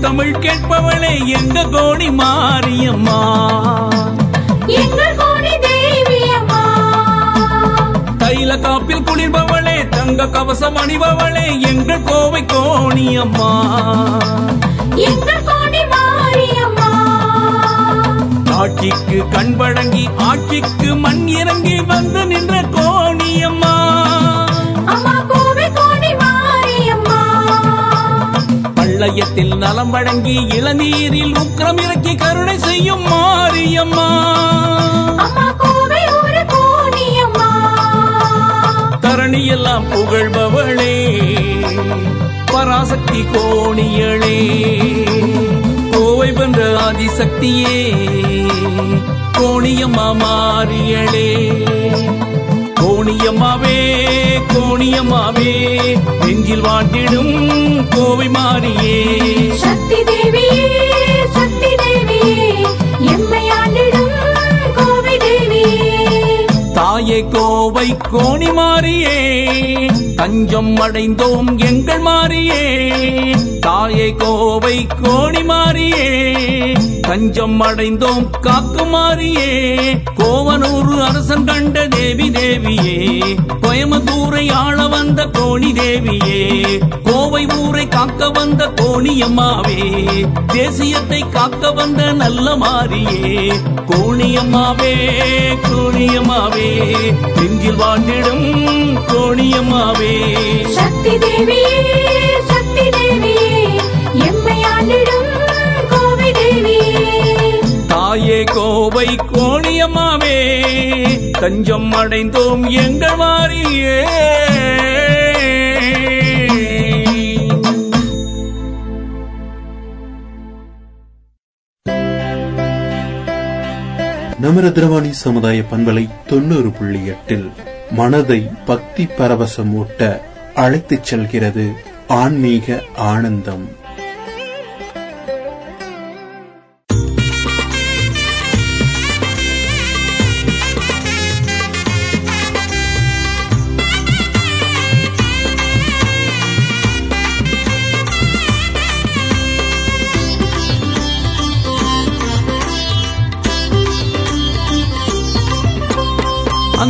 தமிழ் கேட்பவளே எங்க கோணி மாரியம்மா? தைல காப்பில் குளிர்பவளே தங்க கவசம் அணிபவளே எங்கள் கோவை கோணியம்மா. ஆட்சிக்கு கண் வழங்கி ஆட்சிக்கு மண் இறங்கி வந்து நின்ற கோணியம்மா பள்ளயத்தில் நலம் வழங்கி இளநீரில் உக்கிரம் இறக்கி கருணை செய்யும் மாரியம்மா. தரணியெல்லாம் புகழ்பவளே. பராசக்தி கோணியளே. கோவை வென்ற ஆதிசக்தியே. கோணியம்மா மாறியளே கோணியம்மாவே கோணியம்மாவே நெஞ்சில் வாட்டிடும் கோவை மாறியே சக்தி தேவியே சக்தி தேவியே எம்மை ஆண்டிடும் கோவை தேவியே தாயே கோவை கோணி மாறியே தஞ்சம் அடைந்தோம் எங்கள் மாறியே தாயை கோவை கோணி மாறியே தஞ்சம் அடைந்தோம் காக்கு மாறியே கோவனூர் அரசன் கண்ட தேவி தேவியே கோயம்புத்தூரை ஆள வந்த கோணி தேவியே கோவை ஊரை காக்க வந்த கோணியம்மாவே தேசியத்தை காக்க வந்த நல்ல மாறியே கோணியம்மாவே கோணியம்மாவே நெஞ்சில் வாழ்ந்திடும் கோணியம்மாவே சக்தி தேவியே சக்தி தேவியே எம்மை ஆண்டிடும் தாயே கோவை கோணியம்மாவே தஞ்சம் அடைந்தோம் எங்கள் மாறியே நமரதிரவாணி சமுதாய பண்பலை தொண்ணூறு புள்ளி எட்டில் மனதை பக்தி பரவசமூட்ட அழைத்துச் செல்கிறது ஆன்மீக ஆனந்தம்.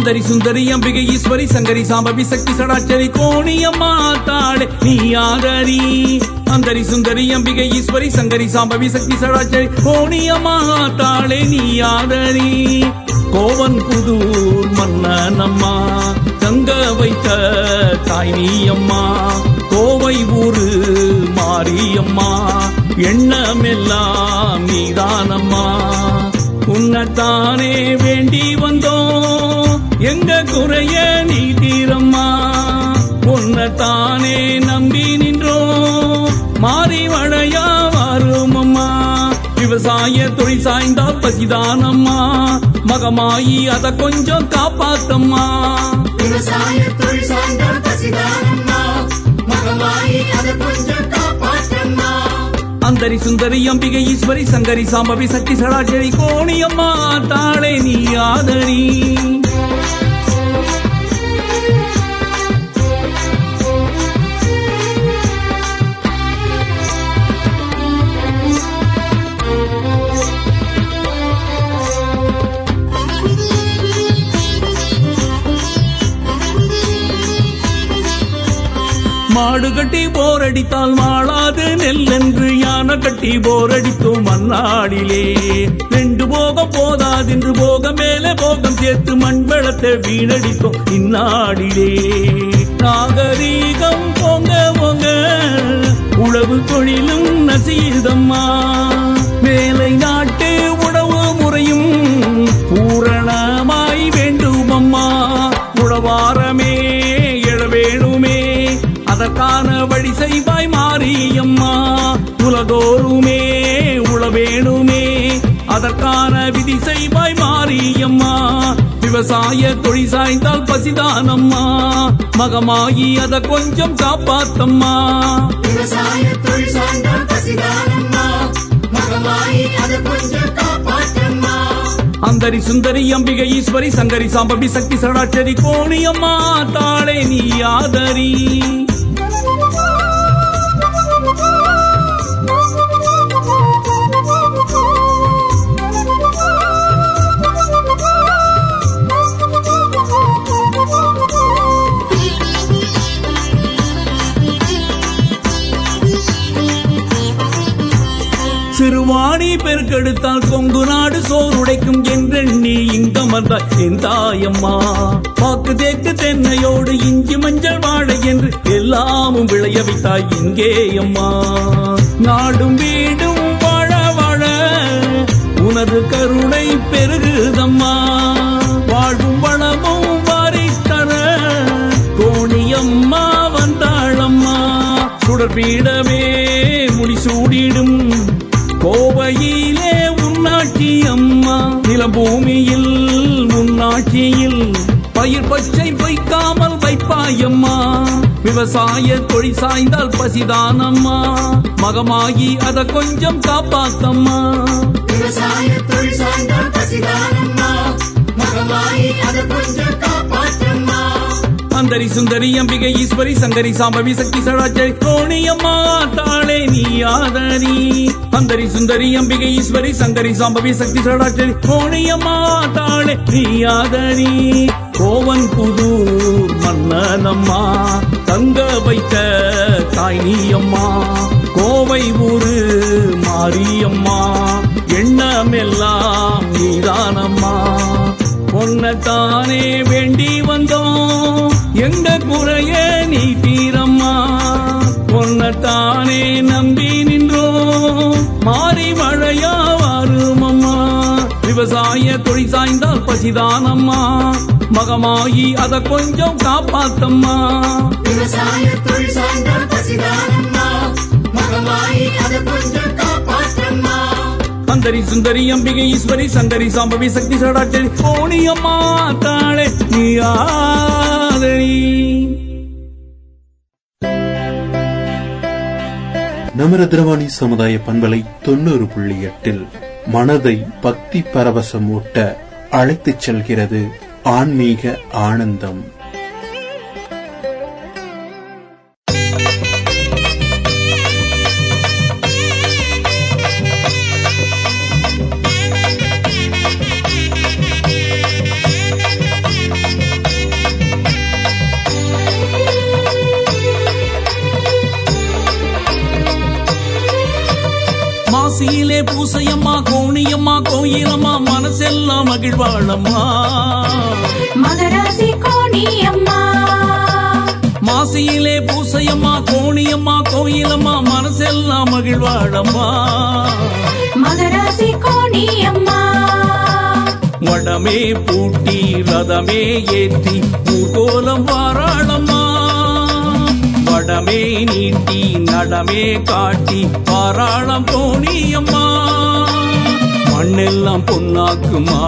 சுந்தரி சுந்தரி அம்பிகை ஈஸ்வரி சங்கரி சாம்பவி சக்தி சடாச்சரி கோணியம்மா தாளே நீ ஆதரி அந்தரி சுந்தரி அம்பிகை ஈஸ்வரி சங்கரி சாம்பவி சக்தி சடாச்சரி கோணியம்மா தாளே நீ ஆதரி கோவன் புதூர் மன்னனம்மா தங்க வைத்த தாய் நீ அம்மா. கோவை ஊரு மாரியம்மா எண்ணமெல்லாம் நீதானம்மா உன்னத்தானே வேண்டி வந்தோம். எங்க குறைய நீ தீரம்மா? உன்னைத்தானே நம்பி நின்றோம். மாறி வளையா வருமம்மா. விவசாய தொழில் சாய்ந்தால் பசிதானம்மா. மகமாயி அத கொஞ்சம் காப்பாத்தம்மா. விவசாய தொழில் சார்ந்தால் பசிதானம்மா. மகமாயி அதை கொஞ்சம் காப்பாற்றம்மா அந்தரி சுந்தரி அம்பிகை ஈஸ்வரி சங்கரி சாம்பவி சக்தி சடாச்சரி கோணியம்மா தாளே நீ ஆதரி. மாடு கட்டி போரடித்தால் மாளாது நெல்லென்று யானை கட்டி போரடித்தோம் மண்ணாடிலே. ரெண்டு போகம் போதாதென்று போக மேலே போகம் சேர்த்து மண் வெளத்தை வீணடித்தோம் இந்நாடிலே. நாகரீகம் போங்க போங்க உழவு தொழிலும் நசீதம்மா. வேலை நான் உலகோருமே உளவேணுமே அதற்கான விதி செய்வாய் மாரியம்மா. விவசாய தொழில் சாய்ந்தால் பசிதானம்மா. மகமாகி அத கொஞ்சம் காப்பாத்தம்மா. விவசாய தொழில் சார்ந்தால் பசிதானம்மா. மகமாயி அதை கொஞ்சம் காப்பாற்றம்மா அந்தரி சுந்தரி அம்பிகை ஈஸ்வரி சங்கரி சாம்பவி சக்தி சடாச்சரி கோணியம்மா தாளே நீ ஆதரி. சிறுவாணி பெருக்கெடுத்தால் கொங்கு நாடு சோறுடைக்கும் என்றெண்ணி இங்க வந்தாய் என் தாயம்மா. பாக்கு தேக்கு தென்னையோடு இஞ்சி மஞ்சள் வாழை என்று எல்லாமும் விளைய வைத்தாய் இங்கே அம்மா நாடும் வீடும் வாழ வாழ உனது கருணை பெருகுதம்மா. வாழும் வளமும் வாரித்தர கோணியம்மா வந்தாளம்மா. சுடர்பீடமே முடிசூடிடும் கோவையிலே உன்னாட்சி அம்மா நிலபூமியில் உன்னாட்சியில் பயிர் பச்சை வைக்காமல் வைப்பாயம்மா. விவசாய தொழில் சாய்ந்தால் பசிதானம்மா. மகமாகி அத கொஞ்சம் காப்பாத்தம்மா. விவசாய தொழில் சார்ந்தால் பசிதானம்மா. மகமாகி அத கொஞ்சம் காப்பாத்தம்மா அந்தரி சுந்தரி அம்பிகை ஈஸ்வரி சங்கரி சாம்பவி சக்தி சடாச்சரி கோணியம்மா தாளே நீ ஆதரி. அந்தரி சுந்தரி அம்பிகை ஈஸ்வரி சங்கரி சாம்பவி சக்தி சடாச்சரி கோணியம்மா தாளே நீ ஆதரி. கோவன் புதூர் மன்னனம்மா தங்க வைத்த தாய் நீயம்மா கோவை ஊரு மாரியம்மா எண்ணமெல்லாம் நீதானம்மா பொன்னத்தானே வேண்டி வந்தோம் எங்க குறைய நீ தீரம்மா? பொன்னத்தானே நம்பி நின்றோம் மாறி மழையா வருமம்மா? விவசாய தொழில் சாய்ந்தால் பசிதானம்மா? மகமாயி அத கொஞ்சம் காப்பாத்தம்மா. விவசாய தொழில் சார்ந்த பசிதானம்மா? மகமாயி அதை கொஞ்சம் அந்தரி சுந்தரி அம்பிகை ஈஸ்வரி சங்கரி சாம்பவி சக்தி சடாச்சரி கோணியம்மா தாளே நீ அமரதிரவாணி சமுதாய பண்பலை தொண்ணூறு புள்ளி எட்டில் மனதை பக்தி பரவசமூட்ட அழைத்துச் செல்கிறது ஆன்மீக ஆனந்தம். மனசெல்லாம் மகிழ்வாழம்மா மகராசி கோணியம்மா. மாசியிலே பூசையம்மா கோணியம்மா கோயிலம்மா மனசெல்லாம் மகிழ்வாழம்மா மகராசி கோணியம்மா. வடமே பூட்டி ரதமே ஏற்றி ஊர்கோலம் வாராளம்மா வடமே நீட்டி நடமே காட்டி பாராளம் கோணியம்மா. மண்ணெல்லாம் பொன்னாக்குமா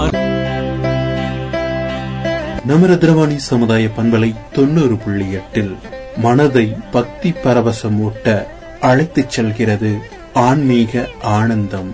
நமரதிரவாணி சமுதாய பண்பலை தொண்ணூறு புள்ளி எட்டில் மனதை பக்தி பரவசமூட்ட அழைத்துச் செல்கிறது ஆன்மீக ஆனந்தம்.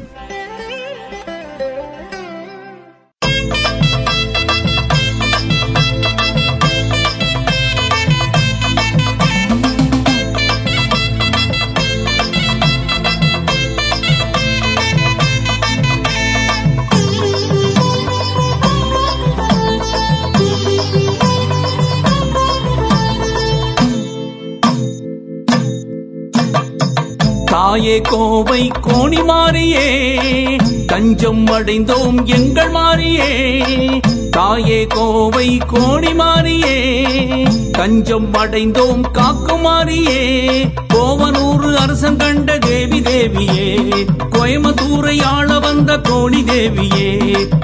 தாயே கோவை கோணி மாறியே தஞ்சம் அடைந்தோம் எங்கள் மாறியே தாயே கோவை கோணி மாறியே தஞ்சம் அடைந்தோம் காக்குமாரியே கோவனூர் அரசன் கண்ட தேவி தேவியே கோயம்புத்தூரை ஆள வந்த கோணி தேவியே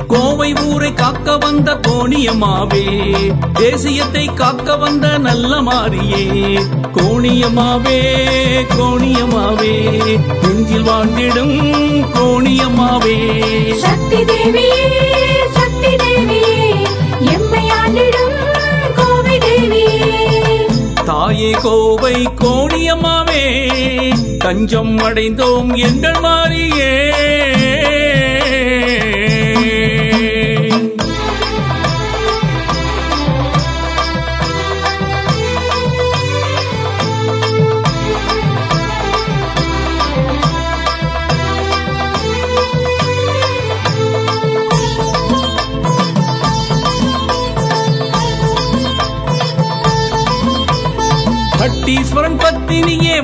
கோவை ஊரை காக்க வந்த கோணியம்மாவே தேசியத்தை காக்க வந்த நல்ல மாரியே கோணியம்மாவே கோணியம்மாவே குஞ்சில் வாழ்ந்திடும் கோணியம்மாவே சக்தி தேவியே தாயே கோவை கோணியம்மாவே தஞ்சம் அடைந்தோம் எங்கள் மாறியே.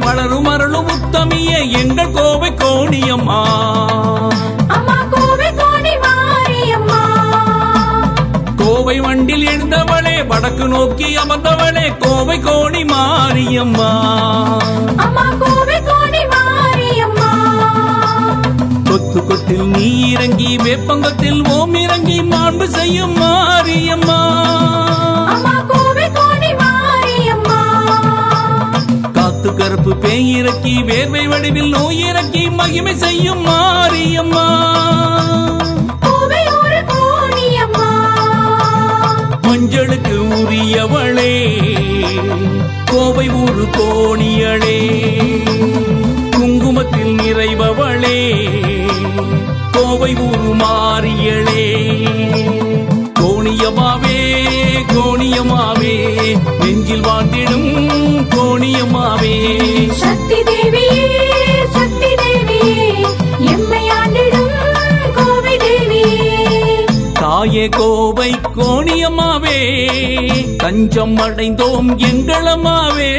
வளரும் அருளும் உத்தமியே எங்கள் கோவை கோணியம்மா. கோவை வண்டில் எழுந்தவளே வடக்கு நோக்கி அமர்ந்தவளே கோவை கோணி மாரியம்மா. கொத்து கொத்தில் நீ இறங்கி வேப்பங்கத்தில் ஓம் இறங்கி மாண்பு செய்யும் மாரியம்மா. காத்து கருப்பு பேய் இறக்கி வேர்வை வடிவில் நோய் இறக்கி மகிமை செய்யும் மாரியம்மா. மஞ்சளுக்கு உரியவளே கோவை ஊரு கோணியளே. குங்குமத்தில் நிறைபவளே கோவை ஊரு மாறியளே தஞ்சம் அடைந்தோம் எங்களம்மாவே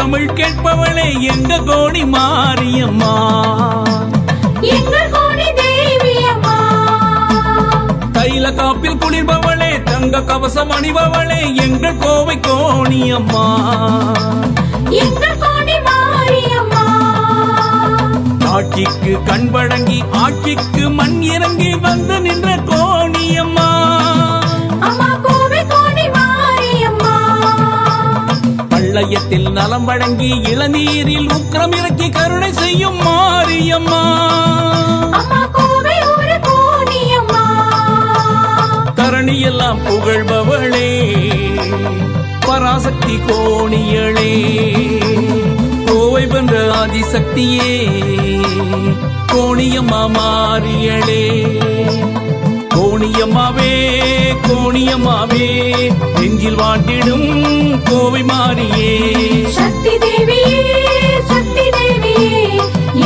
தமிழ் கேட்பவளே எங்க மாரியம்மா? கோடி அம்மா தைல காப்பில் குளிர்பவளே தங்க கவசம் அணிபவளே எங்கள் கோவை கோணியம்மா? மாரியம்மா? ஆட்சிக்கு கண் வழங்கி ஆட்சிக்கு மண் இறங்கி வந்து நின்ற கோணியம்மா. பள்ளயத்தில் நலம் வழங்கி இளநீரில் உக்கிரம் இறக்கி கருணை செய்யும் மாரியம்மா. தரணியெல்லாம் புகழ்பவளே பராசக்தி கோணியளே. கோவை வென்ற ஆதிசக்தியே கோணியம்மா மாரியளே. கோணியம்மாவே கோணியம்மாவே நெஞ்சில் வாண்டிடும் கோவை மாறியே. சக்தி தேவியே சக்தி தேவியே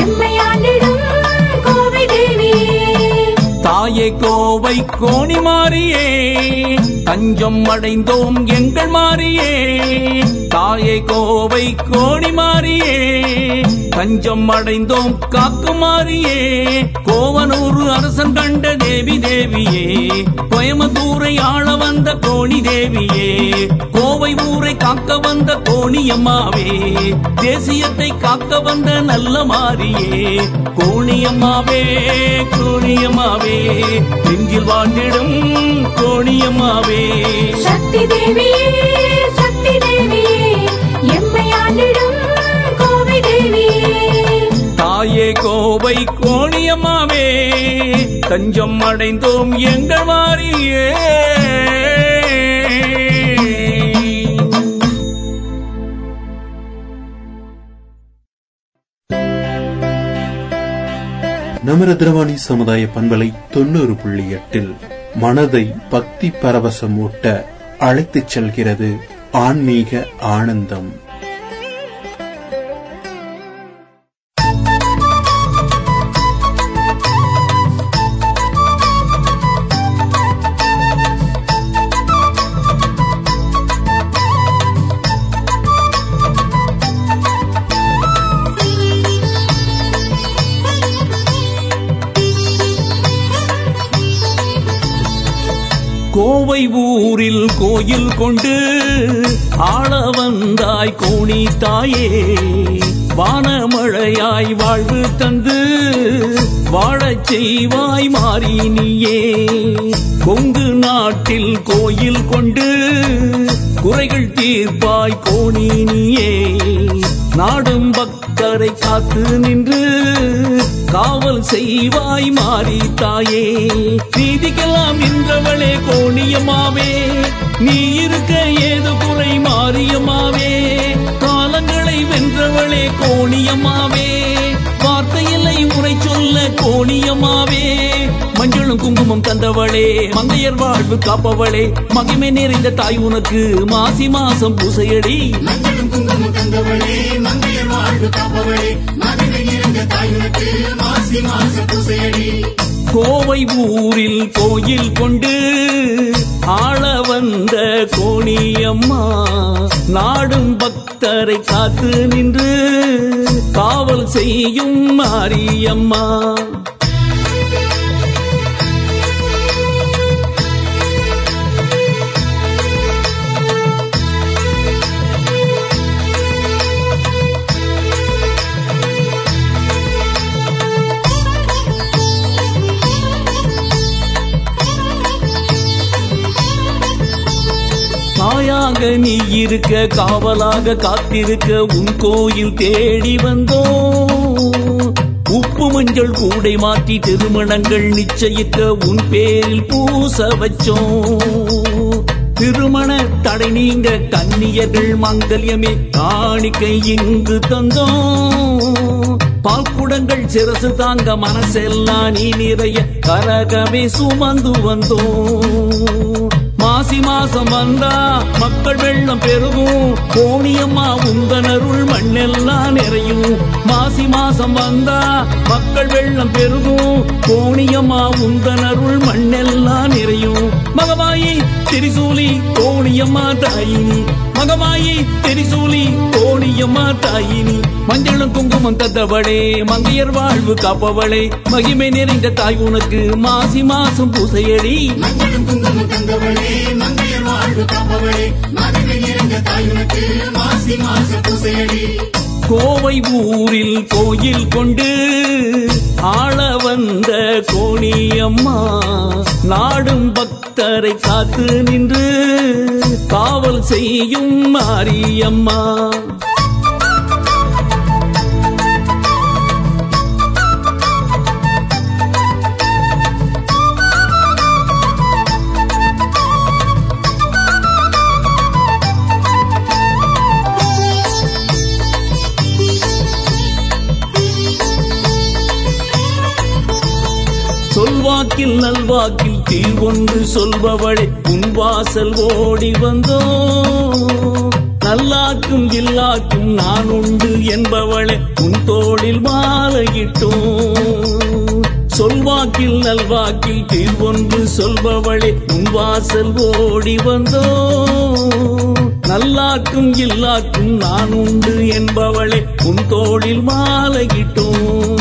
எம்மை ஆண்டிடும் கோவை தேவியே. தாயே கோவை கோணி மாறியே. தஞ்சம் அடைந்தோம் எங்கள் மாறியே. தாயே கோவை கோணி மாறியே. தஞ்சம் அடைந்தோம் காக்கு மாறியே. கோவனூர் அரசன் கண்ட தேவி தேவியே. கோயம்புத்தூரை ஆள வந்த கோணி தேவியே. கோவை ஊரை காக்க வந்த கோணியம்மாவே தேசியத்தை காக்க வந்த நல்ல மாறியே. கோணியம்மாவே கோணியம்மாவே நெஞ்சில் வாழ்ந்திடும் கோணியம்மாவே. சக்தி தேவியே சக்தி தேவியே எம்மை ஆண்டிடும் கோவை தேவியே தாயே கோவை கோணியம்மாவே தஞ்சம் அடைந்தோம் எங்கள் மாறியே நமரத்ரவாணி சமுதாய பண்பலை தொண்ணூறு புள்ளி எட்டில் மனதை பக்தி பரவசமூட்ட அழைத்துச் செல்கிறது ஆன்மீக ஆனந்தம். கோவை ஊரில் கோயில் கொண்டு ஆள வந்தாய் கோணி தாயே. வானமழையாய் வாழ்வு தந்து வாழச் செய்வாய் மாறி நீயே கொங்கு நாட்டில் கோயில் கொண்டு குறைகள் தீர்ப்பாய் கோணி நீயே நாடும் பக்தரை காத்து நின்று காவல் செய்வாய் மாறி தாயே. நீதிக்கெல்லாம் நின்றவளே கோணியமாவே நீ இருக்க ஏது குறை மாறியமாவே காலங்களை வென்றவளே கோணியமாவே வார்த்தையில்லை உரை சொல்ல கோணியமாவே மஞ்சளும் குங்குமம் தந்தவளே மங்கையர் வாழ்வு காப்பவளே. மகிமை நிறைந்த தாய் உனக்கு மாசி மாசம் பூசையடி. மஞ்சளும் குங்குமம் தந்தவளே மங்கையர் வாழ்வு காப்பவளே. தாயுனக்கு மாசி மாச கோவை ஊரில் கோயில் கொண்டு ஆள வந்த கோணியம்மா நாடும் பக்தரை காத்து நின்று காவல் செய்யும் மாரியம்மா. நீ இருக்க காவலாக காத்திருக்க உன் கோயில் தேடி வந்தோம் உப்பு மஞ்சள் கூடை மாற்றி திருமணங்கள் நிச்சயிக்க உன் பேரில் பூச வச்சோம் திருமண தடை நீங்க கன்னியர்கள் மங்கல்யமே காணிக்கை இங்கு தந்தோம் பால்குடங்கள் சிரசு தாங்க மனசெல்லாம் நீ நிறைய கரகமே சுமந்து வந்தோம் மாசி மாசம் வந்தா மக்கள் வெள்ளம் பெருகும். கோணியம்மா உந்தனருள் மண்ணெல்லாம் நிறையும். மாசி மாசம் வந்தா மக்கள் வெள்ளம் பெருகும். கோணியம்மா உந்தனருள் மண்ணெல்லாம் நிறையும். மகமாயி திரிசூலி கோணியம்மா தாயினி. மகமாயி திரிசூலி கோணியம்மா தாயினி. மஞ்சளும் குங்குமம் தந்தவளே மங்கையர் வாழ்வு காப்பவளே. மகிமை நிறைந்த தாய் உனக்கு மாசி மாசம் பூசையடி. மஞ்சளும் குங்குமம் தந்தவளே மங்கையர் வாழ்வு காப்பவளே. மதுரை இறங்க தாயுனக்கு மாசி மாச பூசையடி. கோவை ஊரில் கோயில் கொண்டு ஆள வந்த கோணியம்மா நாடும் பக்தரை காத்து நின்று காவல் செய்யும் மாரியம்மா. சொல்வாக்கில் நல்வாக்கில் தீர்வொன்று சொல்பவளே உன் வாசல் ஓடி வந்தோ. நல்லாக்கும் இல்லாக்கும் நான் உண்டு என்பவளே உன் தோளில் மாலையிட்டோம். சொல்வாக்கில் நல்வாக்கில் தீர்வொன்று சொல்பவளே உன் வாசல் ஓடி வந்தோ. நல்லாக்கும் இல்லாக்கும் நான் உண்டு என்பவளே உன் தோளில் மாலையிட்டோம்.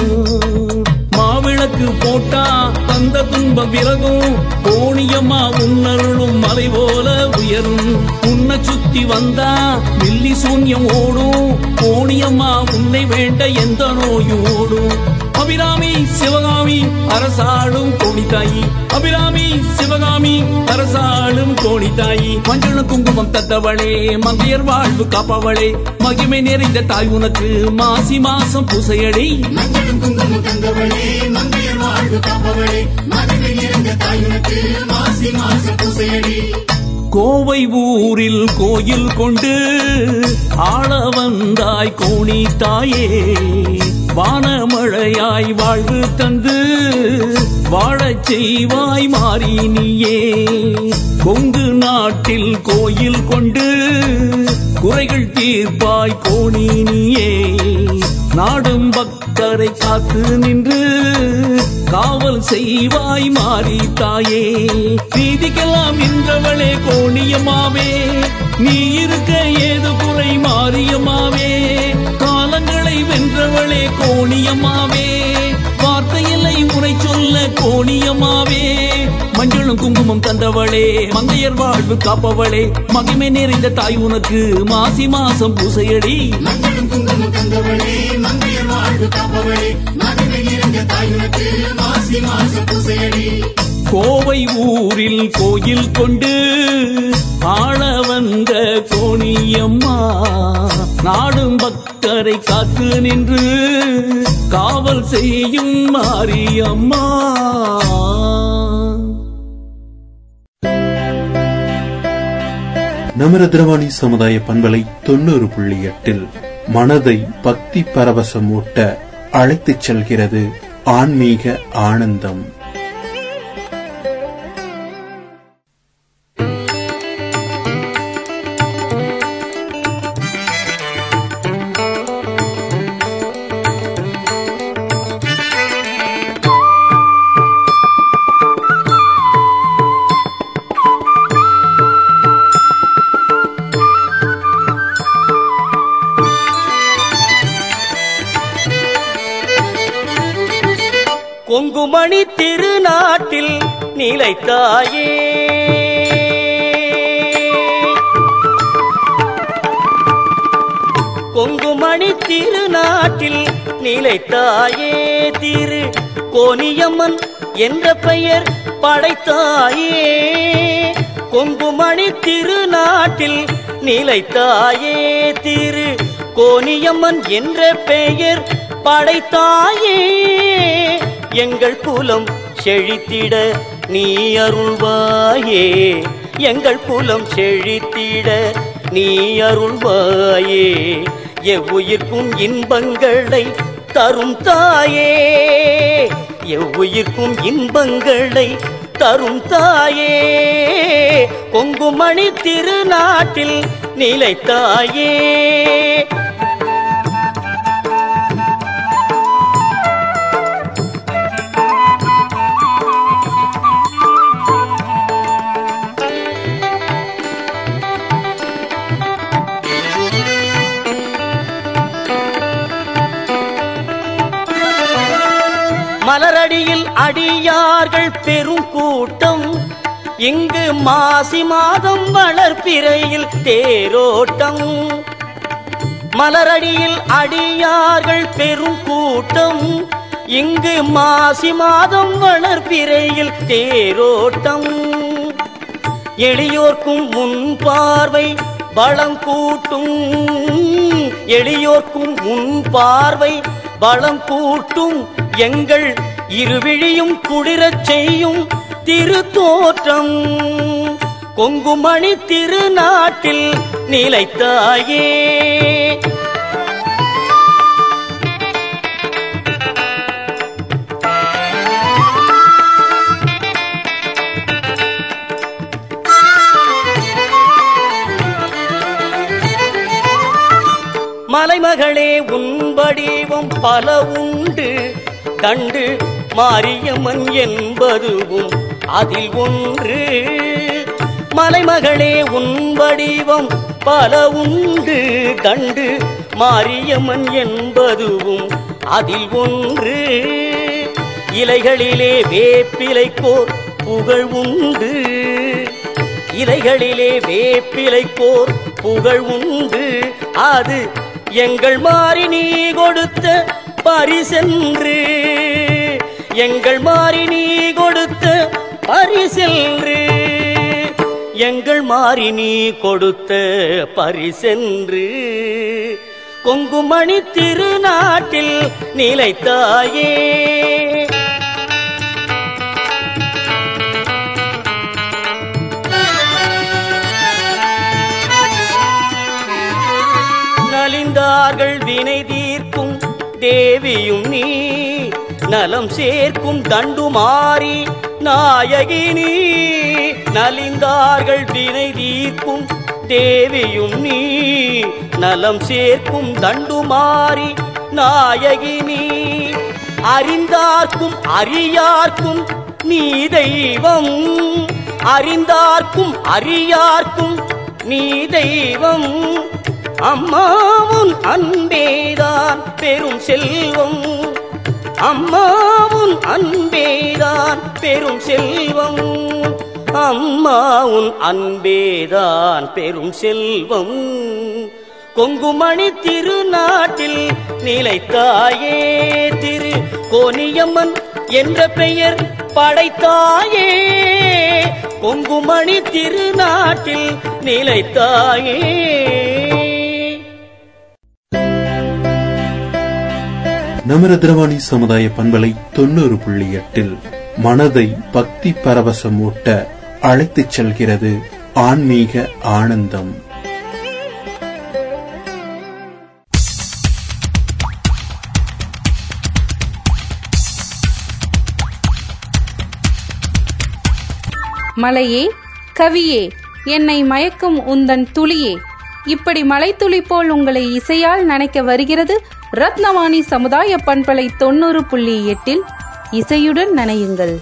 மாவிளக்கு போட்டா தந்த துன்பம் விலகும். கோணியம்மா உன்னருளும் மலை போல உயரும். உன்னை சுத்தி வந்தா மில்லி சூன்யம் ஓடும். கோணியம்மா உன்னை வேண்ட எந்த நோயும் ஓடும். அபிராமி சிவகாமி அரசாளும் கோணித்தாயி. அபிராமி சிவகாமி அரசாளும் கோணித்தாயி. மஞ்சள் குங்குமம் தத்தவளே மங்கையர் வாழ்வு காப்பவளே. மகிமை நிறைந்த தாய் உனக்கு மாசி மாசம் பூசையடி. மஞ்சளும் குங்குமம் தந்தவளே மங்கையர் வாழ்வு காப்பவளே. மதுரை நிறைந்த தாயுனக்கு மாசி மாச பூசையடி. கோவை ஊரில் கோயில் கொண்டு ஆள வந்தாய் கோணி தாயே வானமழையாய் வாழ்வு தந்து வாழச் செய்வாய் மாறி நீயே கொங்கு நாட்டில் கோயில் கொண்டு குறைகள் தீர்ப்பாய் கோணி நீயே நாடும் பக்தரை காத்து நின்று காவல் செய்வாய் மாறி தாயே. நீதிக்கெல்லாம் நின்றவளே கோணியமாவே. நீ இருக்க ஏது குறை மாறியமாவே. வென்றவளே கோணியம்மாவே. வார்த்தையில்லை முறை சொல்ல கோணியம்மாவே. மஞ்சளும் குங்குமம் தந்தவளே மங்கையர் வாழ்வு காப்பவளே. மகிமை நிறைந்த தாய் உனக்கு மாசி மாசம் பூசையடி. மஞ்சளும் குங்குமம் தந்தவளே மங்கையர் வாழ்வு காப்பவளே. கோவை ஊரில் கோயில் கொண்டு ஆள வந்த கோணியம்மா நாடும் பக்தரை காத்து நின்று காவல் செய்யும் மாரியம்மா. நமரதிரவாணி சமுதாய பண்பலை தொண்ணூறு புள்ளி எட்டில் மனதை பக்தி பரவசமூட்ட அழைத்துச் செல்கிறது ஆன்மீக ஆனந்தம். படைத்தாயே திரு கோனியம்மன் என்ற பெயர் படைத்தாயே. கொங்குமணி திருநாட்டில் நிலைத்தாயே திரு கோனியம்மன் என்ற பெயர் படைத்தாயே. எங்கள் குலம் செழித்திட நீ அருள்வாயே. எங்கள் குலம் செழித்திட நீ அருள்வாயே. எவ்வுயிர்க்கும் இன்பங்களை தரும் தாயே எவ்வுயிர்க்கும் இன்பங்களை தரும் தாயே. கொங்குமணி திருநாட்டில் நிலைத்தாயே மலரடியில் அடியார்கள் பெரும் கூட்டம். இங்கு மாசி மாதம் வளர்ப்பிறையில் தேரோட்டம். மலரடியில் அடியார்கள் பெரும் கூட்டம். இங்கு மாசி மாதம் வளர்ப்பிறையில் தேரோட்டம். எளியோர்க்கும் முன் பார்வை பலம் கூட்டும். எளியோர்க்கும் முன் பார்வை பலம் கூட்டும். எங்கள் இருவிழியும் குளிரச் செய்யும் திருத்தோற்றம். கொங்குமணி திருநாட்டில் நிலைத்தாயே. மலைமகளே உன் வடிவம் பல உண்டு கண்டு மாரியம்மன் என்பதுவும் அதில் ஒன்று. மலைமகளே உன் வடிவம் பல உண்டு. கண்டு மாரியம்மன் என்பதுவும் அதில் ஒன்று. இலைகளிலே வேப்பிலைக்கோர் புகழ் உண்டு. இலைகளிலே வேப்பிலைக்கோர் புகழ் உண்டு. அது எங்கள் மாறி நீ கொடுத்த பரிசென்று. எங்கள் மாறி நீ கொடுத்த பரிசென்று. எங்கள் மாறி நீ கொடுத்த பரிசென்று. கொங்குமணி திருநாட்டில் நிலைத்தாயே. நலிந்தார்கள் வினை தீர்க்கும் தேவியும் நீ. நலம் சேர்க்கும் தண்டுமாறி நாயகி நீ நலிந்தார்கள் வினை தீர்க்கும் தேவியும் நீ. நலம் சேர்க்கும் தண்டுமாறி நாயகி நீ அறிந்தார்க்கும் அறியார்க்கும் நீ தெய்வம். அறிந்தார்க்கும் அறியார்க்கும் நீ தெய்வம். அம்மாவும் அன்பேதான் பெரும் செல்வம். அம்மாவும் அன்பேதான் பெரும் செல்வம். அம்மாவும் அன்பேதான் பெரும் செல்வம். கொங்குமணி திருநாட்டில் நிலைத்தாயே திரு கோனியம்மன் என்ற பெயர் படைத்தாயே. கொங்குமணி திருநாட்டில் நிலைத்தாயே நமரதிரவாணி சமுதாய பண்பலை தொண்ணூறு புள்ளி எட்டில் மனதை பக்தி பரவசமூட்ட அழைத்துச் செல்கிறது ஆன்மீக ஆனந்தம். மலையே கவியே என்னை மயக்கும் உந்தன் துளியே இப்படி மலைத்துளி போல் உங்களை இசையால் நனைக்க வருகிறது ரத்னவாணி சமுதாய பண்பலை தொண்ணூறு புள்ளி எட்டில் இசையுடன் நனையுங்கள்.